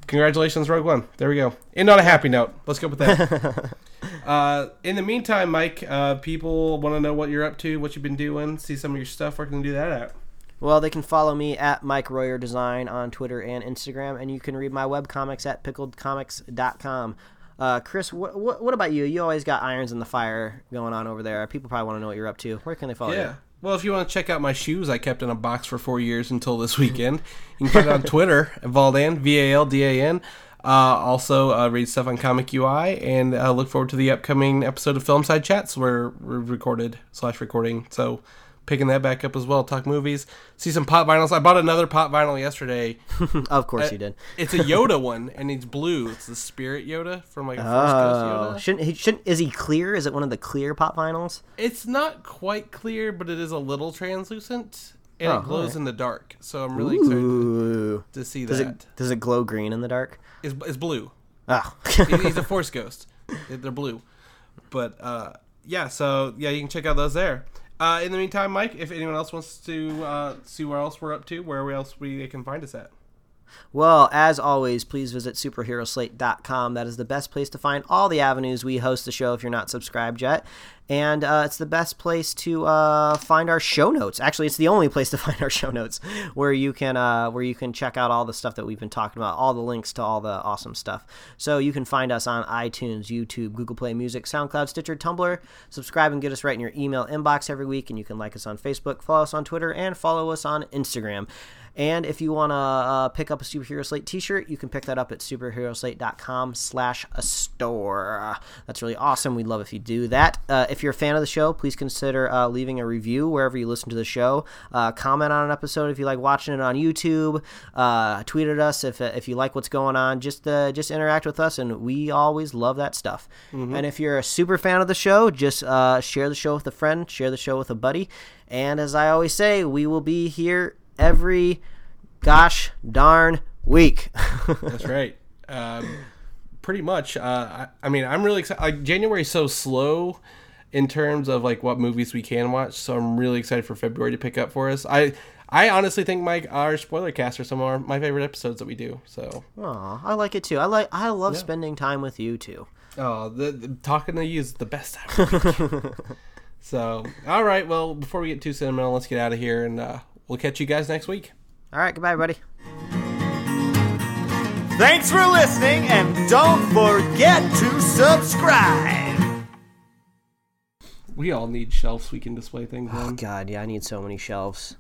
congratulations, Rogue One. There we go. And on a happy note, let's go with that. *laughs* uh, in the meantime, Mike, uh, people want to know what you're up to, what you've been doing, see some of your stuff. Where can they do that at? Well, they can follow me at Mike Royer Design on Twitter and Instagram, and you can read my webcomics at pickledcomics.com. Uh, Chris, what, what, what about you? You always got irons in the fire going on over there. People probably want to know what you're up to. Where can they follow you? Yeah. you? Well, if you want to check out my shoes, I kept in a box for four years until this weekend. You can find it on *laughs* Twitter, Valdan, V A L D A N. Uh, also, uh, read stuff on Comic UI, and uh, look forward to the upcoming episode of Film Side Chats where we're recorded slash recording. So, picking that back up as well. Talk movies, see some pop vinyls. I bought another pop vinyl yesterday. *laughs* Of course you did. It's a Yoda *laughs* one, and it's blue. It's the Spirit Yoda from like a Force Ghost Oh, Yoda. shouldn't he? Shouldn't is he clear? Is it one of the clear pop vinyls? It's not quite clear, but it is a little translucent, and Oh, it glows alright. in the dark. So I'm really excited Ooh, to see does that. it does it glow green in the dark? It's, it's blue. Oh, He's *laughs* a Force Ghost. They're blue. But uh, yeah, so yeah, you can check out those there. Uh, in the meantime, Mike, if anyone else wants to uh, see where else we're up to, where else we they can find us at. Well, as always, please visit superheroslate.com. That is the best place to find all the avenues we host the show if you're not subscribed yet. And uh, it's the best place to uh, find our show notes. Actually, it's the only place to *laughs* find our show notes where you can uh, where you can check out all the stuff that we've been talking about, all the links to all the awesome stuff. So you can find us on iTunes, YouTube, Google Play Music, SoundCloud, Stitcher, Tumblr. Subscribe and get us right in your email inbox every week. And you can like us on Facebook, follow us on Twitter, and follow us on Instagram. And if you want to uh, pick up a Superhero Slate t-shirt, you can pick that up at superheroslate.com slash a store. That's really awesome. We'd love if you do that. Uh, if you're a fan of the show, please consider uh, leaving a review wherever you listen to the show. Uh, comment on an episode if you like watching it on YouTube. Uh, tweet at us if, if you like what's going on. Just uh, just interact with us, and we always love that stuff. And if you're a super fan of the show, just uh, share the show with a friend, share the show with a buddy. And as I always say, we will be here every gosh darn week. That's right. Um, pretty much. Uh, I, I mean, I'm really excited. Like January's so slow in terms of like what movies we can watch, so I'm really excited for February to pick up for us. I I honestly think Mike, our spoiler cast are some of our, my favorite episodes that we do. So Aw, I like it too. I like I love spending time with you too. Oh, the, the talking to you is the best time. of the week. *laughs* so, all right. Well, before we get too sentimental, let's get out of here, and uh, we'll catch you guys next week. All right, goodbye, everybody. Thanks for listening, and don't forget to subscribe. We all need shelves we can display things Oh on. God, yeah, I need so many shelves.